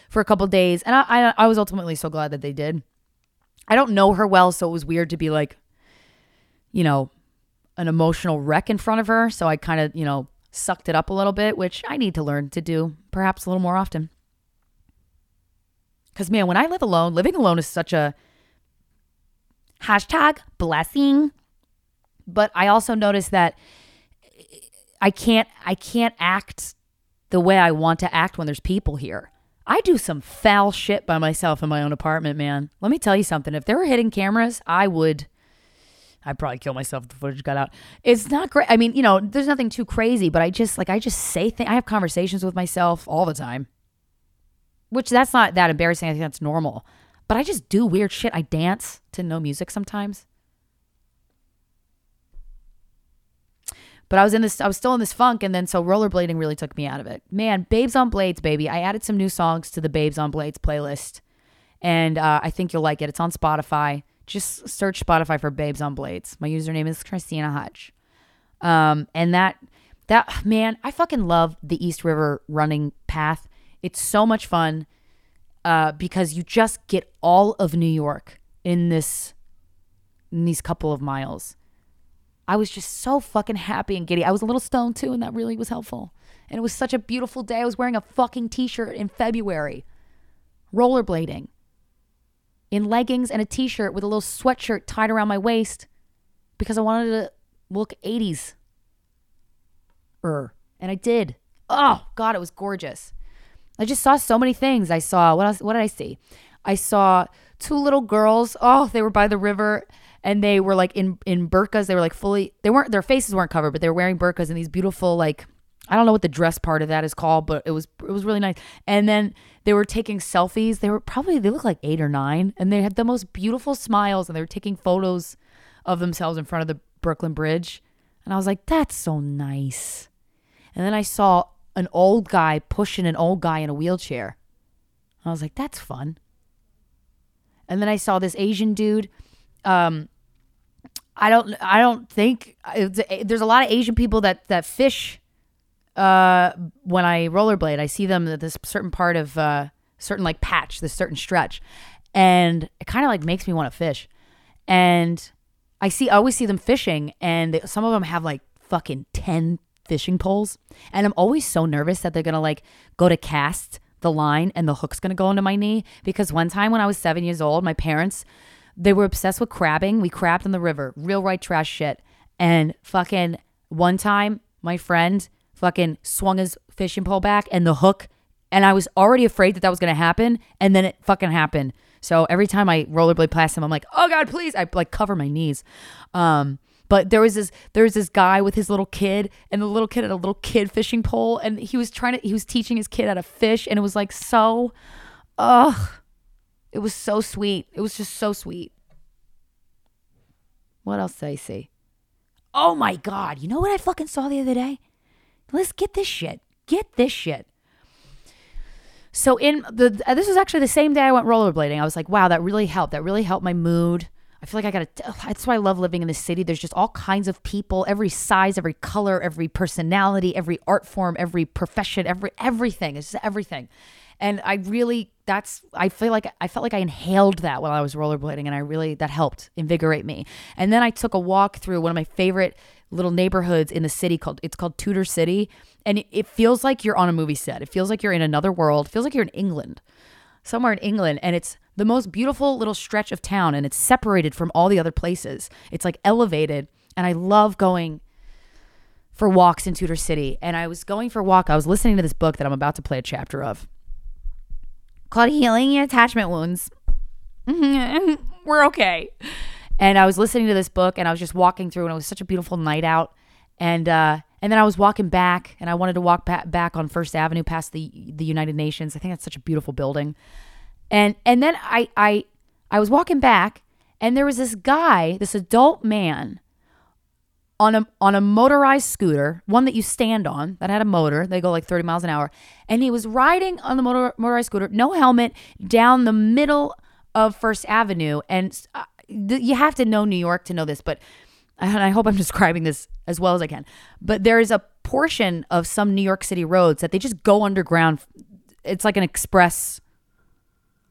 for a couple days, and I, I I was ultimately so glad that they did. I don't know her well, so it was weird to be like, you know, an emotional wreck in front of her. So I kind of, you know, sucked it up a little bit, which I need to learn to do perhaps a little more often. Because, man, when I live alone, living alone is such a hashtag blessing. But I also notice that I can't I can't act the way I want to act when there's people here. I do some foul shit by myself in my own apartment, man. Let me tell you something. If there were hidden cameras, I would I'd probably kill myself if the footage got out. It's not great. I mean, you know, there's nothing too crazy, but I just like I just say things. I have conversations with myself all the time. Which that's not that embarrassing. I think that's normal. But I just do weird shit. I dance to no music sometimes. But I was in this, I was still in this funk, and then so rollerblading really took me out of it. Man, Babes on Blades, baby. I added some new songs to the Babes on Blades playlist, and uh, I think you'll like it. It's on Spotify. Just search Spotify for Babes on Blades. My username is Krystyna Hutch. Um, and that that man, I fucking love the East River running path. It's so much fun uh, because you just get all of New York in this in these couple of miles. I was just so fucking happy and giddy. I was a little stoned too, and that really was helpful. And it was such a beautiful day. I was wearing a fucking t-shirt in February, rollerblading in leggings and a t shirt with a little sweatshirt tied around my waist because I wanted to look 80s. Er. And I did. Oh, God, it was gorgeous. I just saw so many things. I saw, what else? What did I see? I saw two little girls. Oh, they were by the river and they were like in, in burqas. They were like fully, they weren't, their faces weren't covered, but they were wearing burqas and these beautiful, like, I don't know what the dress part of that is called, but it was it was really nice. And then they were taking selfies. They were probably they looked like eight or nine, and they had the most beautiful smiles, and they were taking photos of themselves in front of the Brooklyn Bridge. And I was like, that's so nice. And then I saw an old guy pushing an old guy in a wheelchair. I was like, that's fun. And then I saw this Asian dude. Um, I don't I don't think there's a lot of Asian people that that fish uh, when I rollerblade, I see them at this certain part of uh, certain like patch, this certain stretch, and it kind of like makes me want to fish. And I see, I always see them fishing, and they, some of them have like fucking ten fishing poles, and I'm always so nervous that they're gonna like go to cast the line and the hook's gonna go into my knee because one time when I was seven years old, my parents they were obsessed with crabbing. We crabbed in the river, real right trash shit, and fucking one time my friend fucking swung his fishing pole back and the hook. And I was already afraid that that was going to happen. And then it fucking happened. So every time I rollerblade past him, I'm like, oh God, please. I like cover my knees. Um, but there was this there was this guy with his little kid, and the little kid had a little kid fishing pole, and he was trying to he was teaching his kid how to fish, and it was like so, ugh, it was so sweet. It was just so sweet. What else did I see? Oh my god! You know what I fucking saw the other day? Let's get this shit. Get this shit. So in the this was actually the same day I went rollerblading. I was like, wow, that really helped. That really helped my mood. I feel like I got to. That's why I love living in the city. There's just all kinds of people, every size, every color, every personality, every art form, every profession, every everything. It's just everything. And I really, that's, I feel like I felt like I inhaled that while I was rollerblading, and I really that helped invigorate me. And then I took a walk through one of my favorite little neighborhoods in the city called it's called Tudor City, and it, it feels like you're on a movie set. It feels like you're in another world. It feels like you're in England, somewhere in England, and it's the most beautiful little stretch of town, and it's separated from all the other places. It's like elevated, and I love going for walks in Tudor City. And I was going for a walk. I was listening to this book that I'm about to play a chapter of called Healing Attachment Wounds. We're okay and I was listening to this book and I was just walking through and it was such a beautiful night out and uh, and then I was walking back and I wanted to walk back on First Avenue past the the United Nations. I think that's such a beautiful building. And and then I I I was walking back and there was this guy, this adult man on a on a motorized scooter, one that you stand on that had a motor. They go like 30 miles an hour. And he was riding on the motor, motorized scooter, no helmet, down the middle of First Avenue and uh, you have to know New York to know this, but I hope I'm describing this as well as I can. But there is a portion of some New York City roads that they just go underground. It's like an express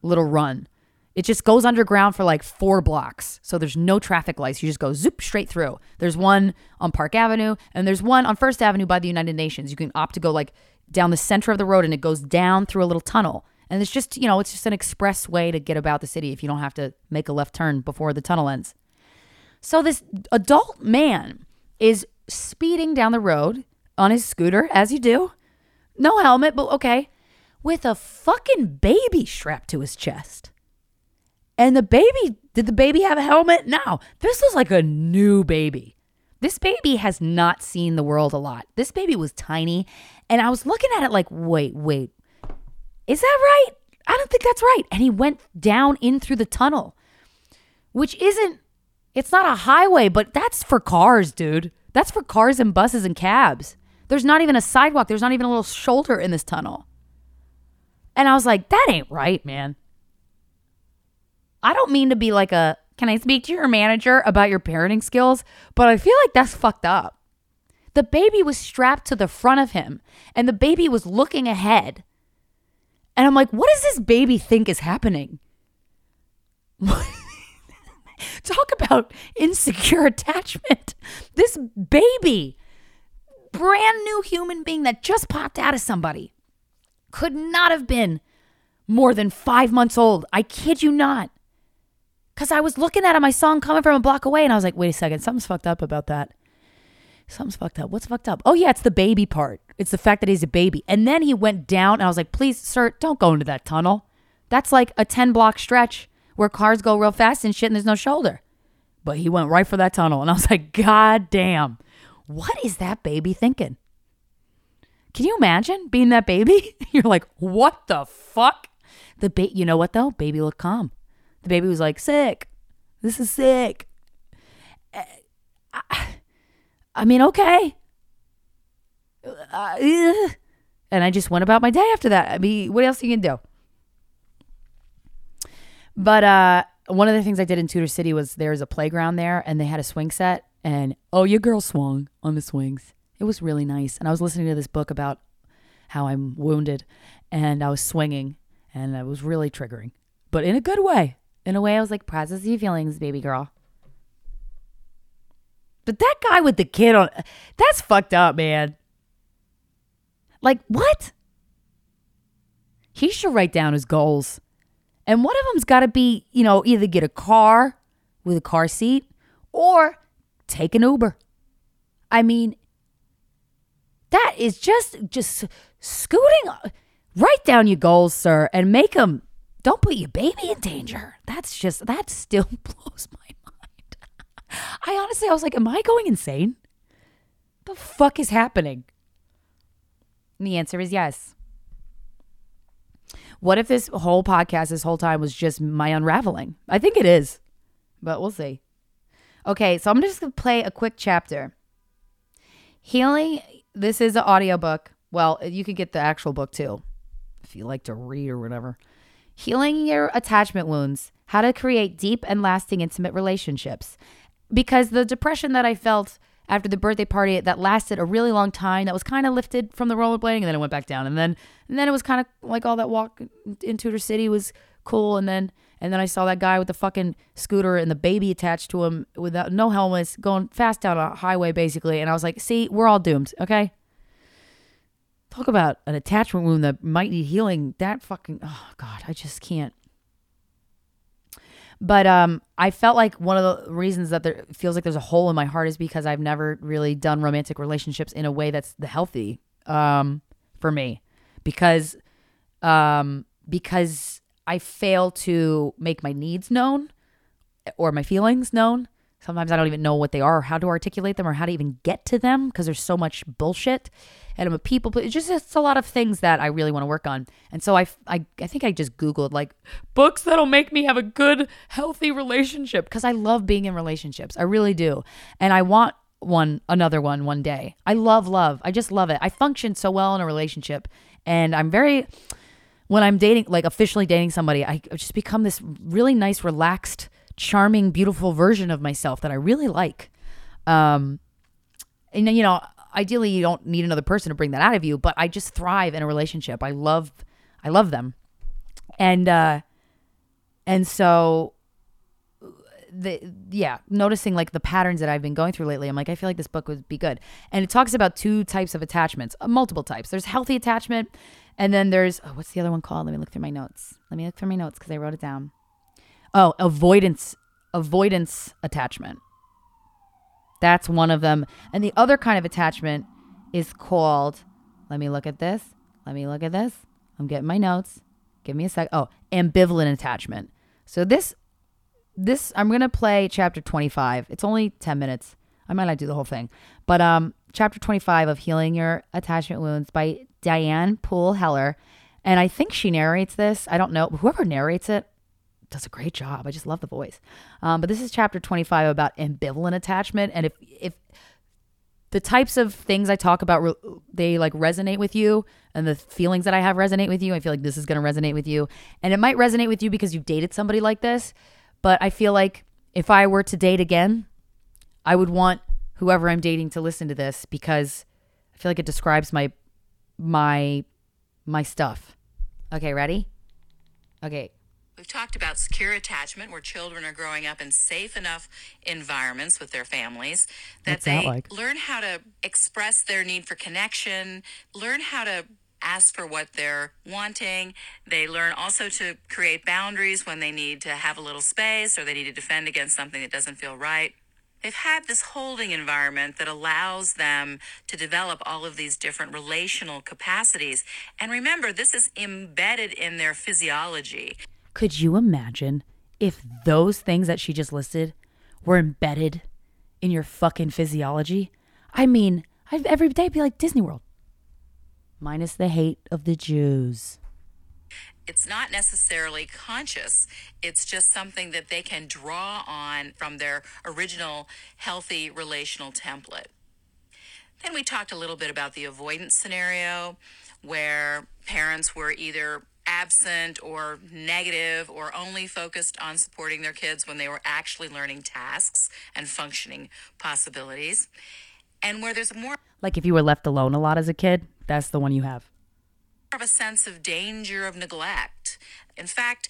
little run. It just goes underground for like four blocks. So there's no traffic lights. You just go zoop straight through. There's one on Park Avenue and there's one on First Avenue by the United Nations. You can opt to go like down the center of the road and it goes down through a little tunnel. And it's just, you know, it's just an express way to get about the city if you don't have to make a left turn before the tunnel ends. So this adult man is speeding down the road on his scooter, as you do. No helmet, but okay. With a fucking baby strapped to his chest. And the baby, did the baby have a helmet? No. This was like a new baby. This baby has not seen the world a lot. This baby was tiny. And I was looking at it like, wait, wait, is that right? I don't think that's right. And he went down in through the tunnel, which isn't, it's not a highway, but that's for cars, dude. That's for cars and buses and cabs. There's not even a sidewalk. There's not even a little shoulder in this tunnel. And I was like, that ain't right, man. I don't mean to be like a, can I speak to your manager about your parenting skills? But I feel like that's fucked up. The baby was strapped to the front of him and the baby was looking ahead. And I'm like, what does this baby think is happening? Talk about insecure attachment. This baby, brand new human being that just popped out of somebody, could not have been more than five months old. I kid you not. Because I was looking at him, I saw him coming from a block away, and I was like, wait a second, something's fucked up about that. Something's fucked up. What's fucked up? Oh, yeah, it's the baby part. It's the fact that he's a baby. And then he went down, and I was like, please, sir, don't go into that tunnel. That's like a 10 block stretch where cars go real fast and shit, and there's no shoulder. But he went right for that tunnel. And I was like, God damn, what is that baby thinking? Can you imagine being that baby? You're like, what the fuck? The ba- you know what though? Baby looked calm. The baby was like, sick. This is sick. I, I mean, okay. Uh, and I just went about my day after that. I mean, what else you can do? But uh, one of the things I did in Tudor City was there was a playground there, and they had a swing set, and oh, your girl swung on the swings. It was really nice, and I was listening to this book about how I'm wounded, and I was swinging, and it was really triggering, but in a good way. In a way, I was like, process your feelings, baby girl. But that guy with the kid on, that's fucked up, man. Like, what? He should write down his goals. And one of them's got to be, you know, either get a car with a car seat or take an Uber. I mean, that is just just scooting write down your goals, sir, and make them don't put your baby in danger. That's just that still blows my mind. I honestly I was like, am I going insane? The fuck is happening? And the answer is yes. What if this whole podcast, this whole time, was just my unraveling? I think it is, but we'll see. Okay, so I'm just gonna play a quick chapter. Healing. This is an audiobook. Well, you could get the actual book too, if you like to read or whatever. Healing your attachment wounds. How to create deep and lasting intimate relationships. Because the depression that I felt after the birthday party that lasted a really long time that was kind of lifted from the rollerblading and then it went back down and then and then it was kind of like all that walk in Tudor City was cool and then and then I saw that guy with the fucking scooter and the baby attached to him without no helmets going fast down a highway basically. And I was like see we're all doomed okay? Talk about an attachment wound that might need healing. That fucking oh god I just can't. But um, I felt like one of the reasons that there feels like there's a hole in my heart is because I've never really done romantic relationships in a way that's the healthy um, for me, because um, because I fail to make my needs known or my feelings known. Sometimes I don't even know what they are, or how to articulate them, or how to even get to them because there's so much bullshit and I'm a people. but It's just it's a lot of things that I really want to work on. And so I, I, I think I just googled like books that'll make me have a good, healthy relationship because I love being in relationships. I really do, and I want one another one one day. I love love. I just love it. I function so well in a relationship, and I'm very when I'm dating, like officially dating somebody, I just become this really nice, relaxed, charming, beautiful version of myself that I really like. Um, and you know, ideally you don't need another person to bring that out of you but i just thrive in a relationship i love i love them and uh And so the yeah, noticing like the patterns that I've been going through lately, I'm like, I feel like this book would be good. And it talks about two types of attachments, uh, multiple types. There's healthy attachment, and then there's oh, what's the other one called? Let me look through my notes. Let me look through my notes because I wrote it down. Oh, avoidance avoidance attachment. That's one of them. And the other kind of attachment is called, let me look at this. Let me look at this. I'm getting my notes. Give me a sec. Oh, ambivalent attachment. So this this I'm going to play chapter 25. It's only 10 minutes. I might not do the whole thing. But um chapter 25 of Healing Your Attachment Wounds by Diane Poole Heller. And I think she narrates this. I don't know. Whoever narrates it does a great job. I just love the voice. Um, but this is chapter 25 about ambivalent attachment. And if, if the types of things I talk about, they like resonate with you and the feelings that I have resonate with you, I feel like this is going to resonate with you. And it might resonate with you because you've dated somebody like this. But I feel like if I were to date again, I would want whoever I'm dating to listen to this because I feel like it describes my my my stuff. Okay, ready? Okay. We've talked about secure attachment where children are growing up in safe enough environments with their families that What's that they like? learn how to express their need for connection, learn how to ask for what they're wanting. They learn also to create boundaries when they need to have a little space or they need to defend against something that doesn't feel right. They've had this holding environment that allows them to develop all of these different relational capacities. And remember, this is embedded in their physiology. Could you imagine if those things that she just listed were embedded in your fucking physiology? I mean, I'd every day be like Disney World. Minus the hate of the Jews. It's not necessarily conscious. It's just something that they can draw on from their original healthy relational template. Then we talked a little bit about the avoidance scenario where parents were either absent or negative or only focused on supporting their kids when they were actually learning tasks and functioning possibilities. And where there's more Like if you were left alone a lot as a kid, that's the one you have. Of a sense of danger of neglect. In fact,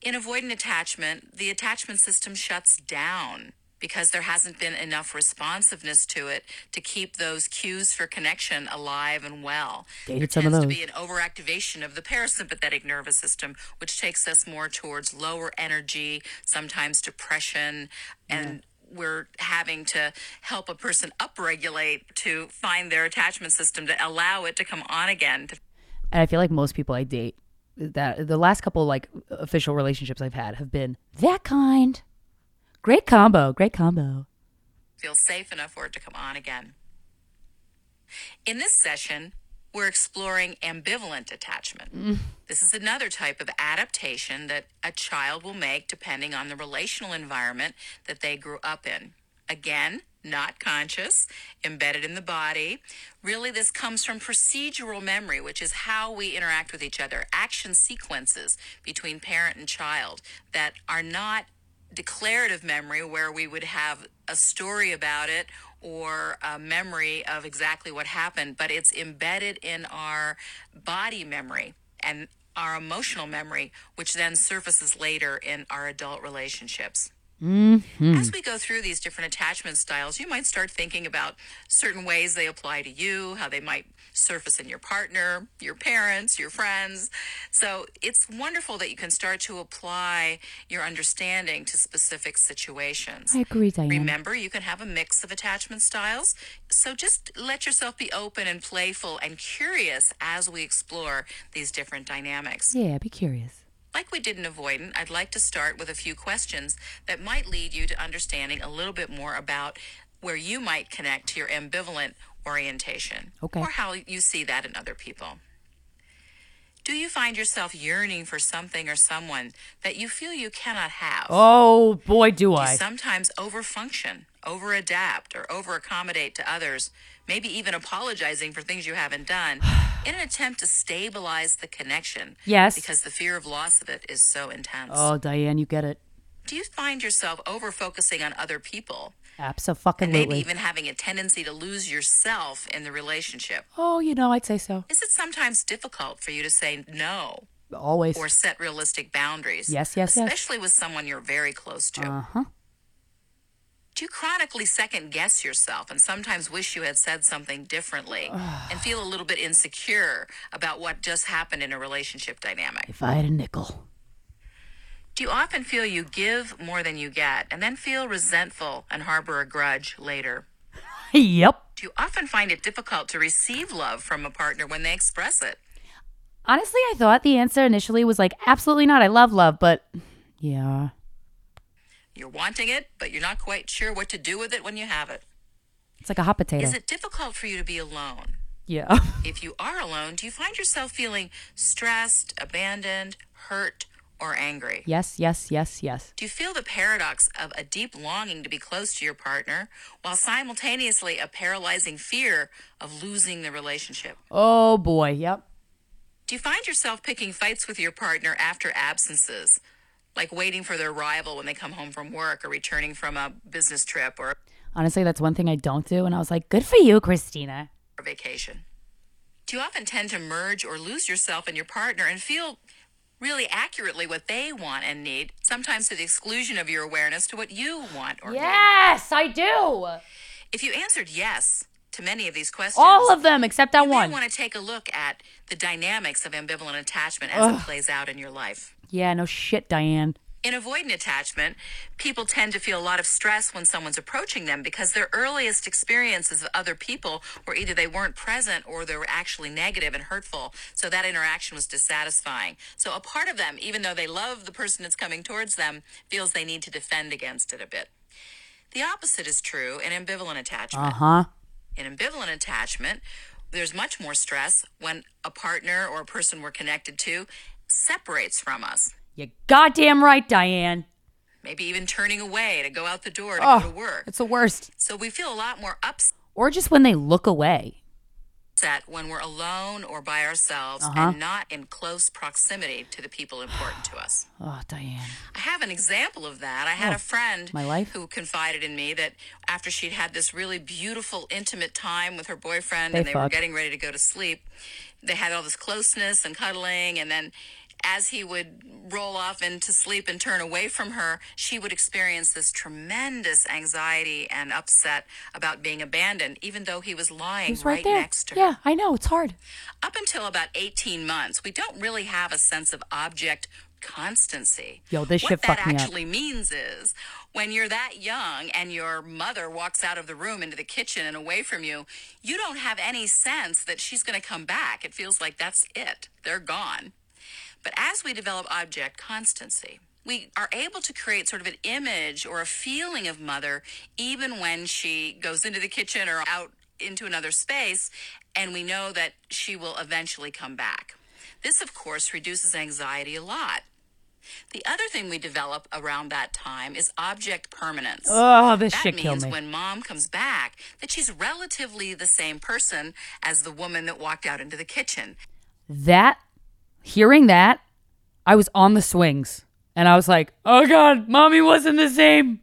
in avoidant attachment, the attachment system shuts down because there hasn't been enough responsiveness to it to keep those cues for connection alive and well. Dated there tends to be an overactivation of the parasympathetic nervous system, which takes us more towards lower energy, sometimes depression, and we're having to help a person upregulate to find their attachment system to allow it to come on again to And I feel like most people I date that the last couple like official relationships I've had have been that kind. Great combo, great combo. feel safe enough for it to come on again. In this session, we're exploring ambivalent attachment. Mm. This is another type of adaptation that a child will make depending on the relational environment that they grew up in. Again, not conscious, embedded in the body. Really, this comes from procedural memory, which is how we interact with each other, action sequences between parent and child that are not declarative memory where we would have a story about it or a memory of exactly what happened, but it's embedded in our body memory and our emotional memory, which then surfaces later in our adult relationships. Mm-hmm. As we go through these different attachment styles, you might start thinking about certain ways they apply to you, how they might surface in your partner, your parents, your friends. So it's wonderful that you can start to apply your understanding to specific situations. I agree, Diane. Remember, you can have a mix of attachment styles. So just let yourself be open and playful and curious as we explore these different dynamics. Yeah, be curious. Like we did in Avoidant, I'd like to start with a few questions that might lead you to understanding a little bit more about where you might connect to your ambivalent orientation Okay. or how you see that in other people. Do you find yourself yearning for something or someone that you feel you cannot have? Oh boy, do You I. sometimes overfunction, over adapt, or over accommodate to others, maybe even apologizing for things you haven't done in an attempt to stabilize the connection. Yes. Because the fear of loss of it is so intense. Oh, Diane, you get it. Do you find yourself over focusing on other people and maybe even having a tendency to lose yourself in the relationship? Oh, you know, I'd say so. Is it sometimes difficult for you to say no Always. or set realistic boundaries. Yes, yes, yes. Especially with someone you're very close to. Uh huh. Do you chronically second guess yourself and sometimes wish you had said something differently and feel a little bit insecure about what just happened in a relationship dynamic? If I had a nickel. Do you often feel you give more than you get and then feel resentful and harbor a grudge later? yep. Do you often find it difficult to receive love from a partner when they express it? Honestly, I thought the answer initially was like, absolutely not. I love love, but yeah. You're wanting it, but you're not quite sure what to do with it when you have it. It's like a hot potato. Is it difficult for you to be alone? yeah. If you are alone, do you find yourself feeling stressed, abandoned, hurt, or angry? yes, yes, yes, yes. Do you feel the paradox of a deep longing to be close to your partner while simultaneously a paralyzing fear of losing the relationship? Oh boy. Yep. Do you find yourself picking fights with your partner after absences, like waiting for their arrival when they come home from work or returning from a business trip or Honestly, that's one thing I don't do. And I was like, good for you, Krystyna. a vacation? Do you often tend to merge or lose yourself in your partner and feel really accurately what they want and need, sometimes to the exclusion of your awareness to what you want or need? Yes, I do. If you answered yes to many of these questions, All of them except that you one. may want to take a look at the dynamics of ambivalent attachment as it plays out in your life. Yeah, no shit, Diane. In avoidant attachment, people tend to feel a lot of stress when someone's approaching them because their earliest experiences of other people were either they weren't present or they were actually negative and hurtful. So that interaction was dissatisfying. So a part of them, even though they love the person that's coming towards them, feels they need to defend against it a bit. The opposite is true in ambivalent attachment. Uh huh. In ambivalent attachment, there's much more stress when a partner or a person we're connected to separates from us. You goddamn right, Diane. maybe even turning away to go out the door to Oh, go to work. it's the worst. So we feel a lot more upset Or just when they look away. When we're alone or by ourselves Uh-huh. and not in close proximity to the people important to us. Oh, Diane. I have an example of that. I had a friend Oh, my life? who confided in me that after she'd had this really beautiful, intimate time with her boyfriend They and they were getting ready to go to sleep, they had all this closeness and cuddling. And then as he would roll off into sleep and turn away from her, she would experience this tremendous anxiety and upset about being abandoned, even though he was lying right, next to her. Yeah, I know. It's hard. Up until about 18 months, we don't really have a sense of object constancy. Yo, this what shit that fucked me up. actually means is when you're that young and your mother walks out of the room into the kitchen and away from you, you don't have any sense that she's going to come back. It feels like that's it. They're gone. But as we develop object constancy, we are able to create sort of an image or a feeling of mother even when she goes into the kitchen or out into another space, and we know that she will eventually come back. This, of course, reduces anxiety a lot. The other thing we develop around that time is object permanence. Oh, this that shit means me. when mom comes back that she's relatively the same person as the woman that walked out into the kitchen. that, hearing that, I was on the swings. And I was like, oh God, mommy wasn't the same.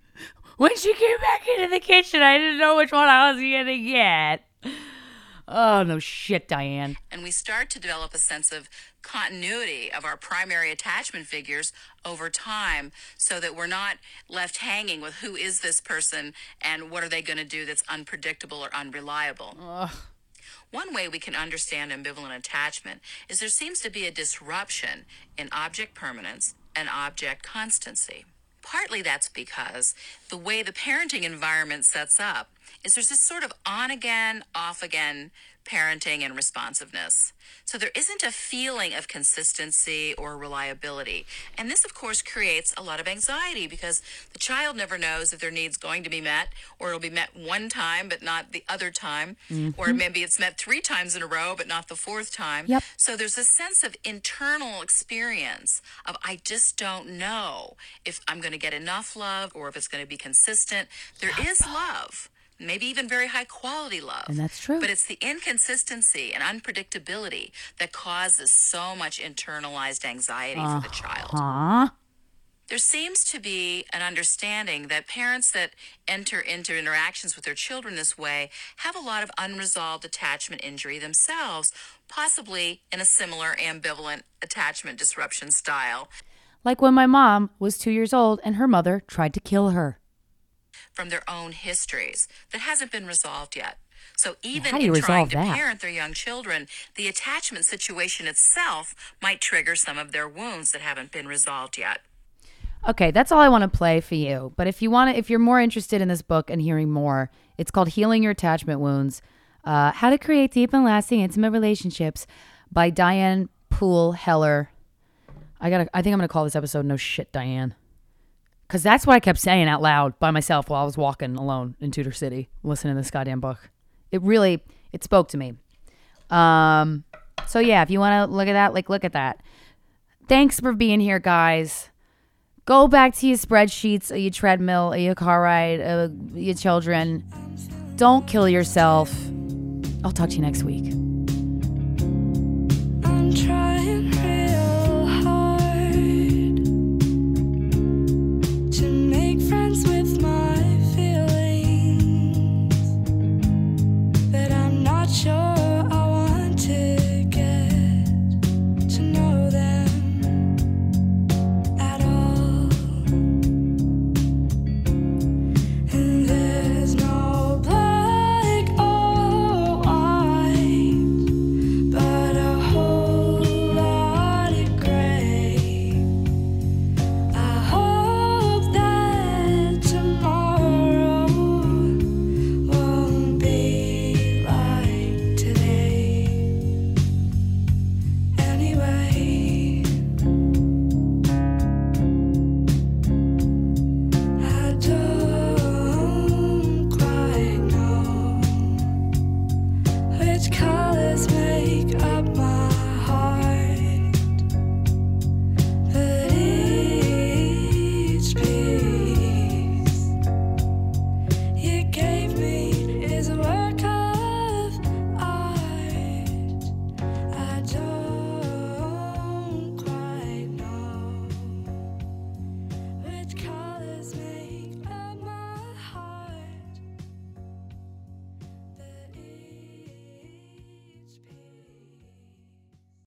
When she came back into the kitchen, I didn't know which one I was going to get. Oh, no shit, Diane. and we start to develop a sense of continuity of our primary attachment figures over time so that we're not left hanging with who is this person and what are they going to do that's unpredictable or unreliable. One way we can understand ambivalent attachment is there seems to be a disruption in object permanence and object constancy. Partly that's because the way the parenting environment sets up is there's this sort of on again, off again parenting and responsiveness. So there isn't a feeling of consistency or reliability. And this, of course, creates a lot of anxiety because the child never knows if their needs going to be met or it'll be met one time but not the other time. Or mm-hmm. maybe it's met three times in a row but not the fourth time. Yep. So there's a sense of internal experience of I just don't know if I'm going to get enough love or if it's going to be consistent. There is love, maybe even very high quality love. And that's true. But it's the inconsistency and unpredictability that causes so much internalized anxiety for the child. Huh? There seems to be an understanding that parents that enter into interactions with their children this way have a lot of unresolved attachment injury themselves, possibly in a similar ambivalent attachment disruption style Like when my mom was two years old and her mother tried to kill her. From their own histories that hasn't been resolved yet. So even how do you in trying to that? parent their young children, the attachment situation itself might trigger some of their wounds that haven't been resolved yet. Okay, that's all I want to play for you. But if you want to, if you're more interested in this book and hearing more, it's called Healing Your Attachment Wounds uh, How to Create Deep and Lasting Intimate Relationships by Diane Poole Heller. I gotta, I think I'm gonna call this episode No Shit, Diane. Because that's what I kept saying out loud by myself while I was walking alone in Tudor City, listening to this goddamn book. It really, it spoke to me. Um, so yeah, if you want to look at that, like look at that. Thanks for being here, guys. Go back to your spreadsheets, your treadmill, your car ride, or your children. Don't kill yourself. I'll talk to you next week.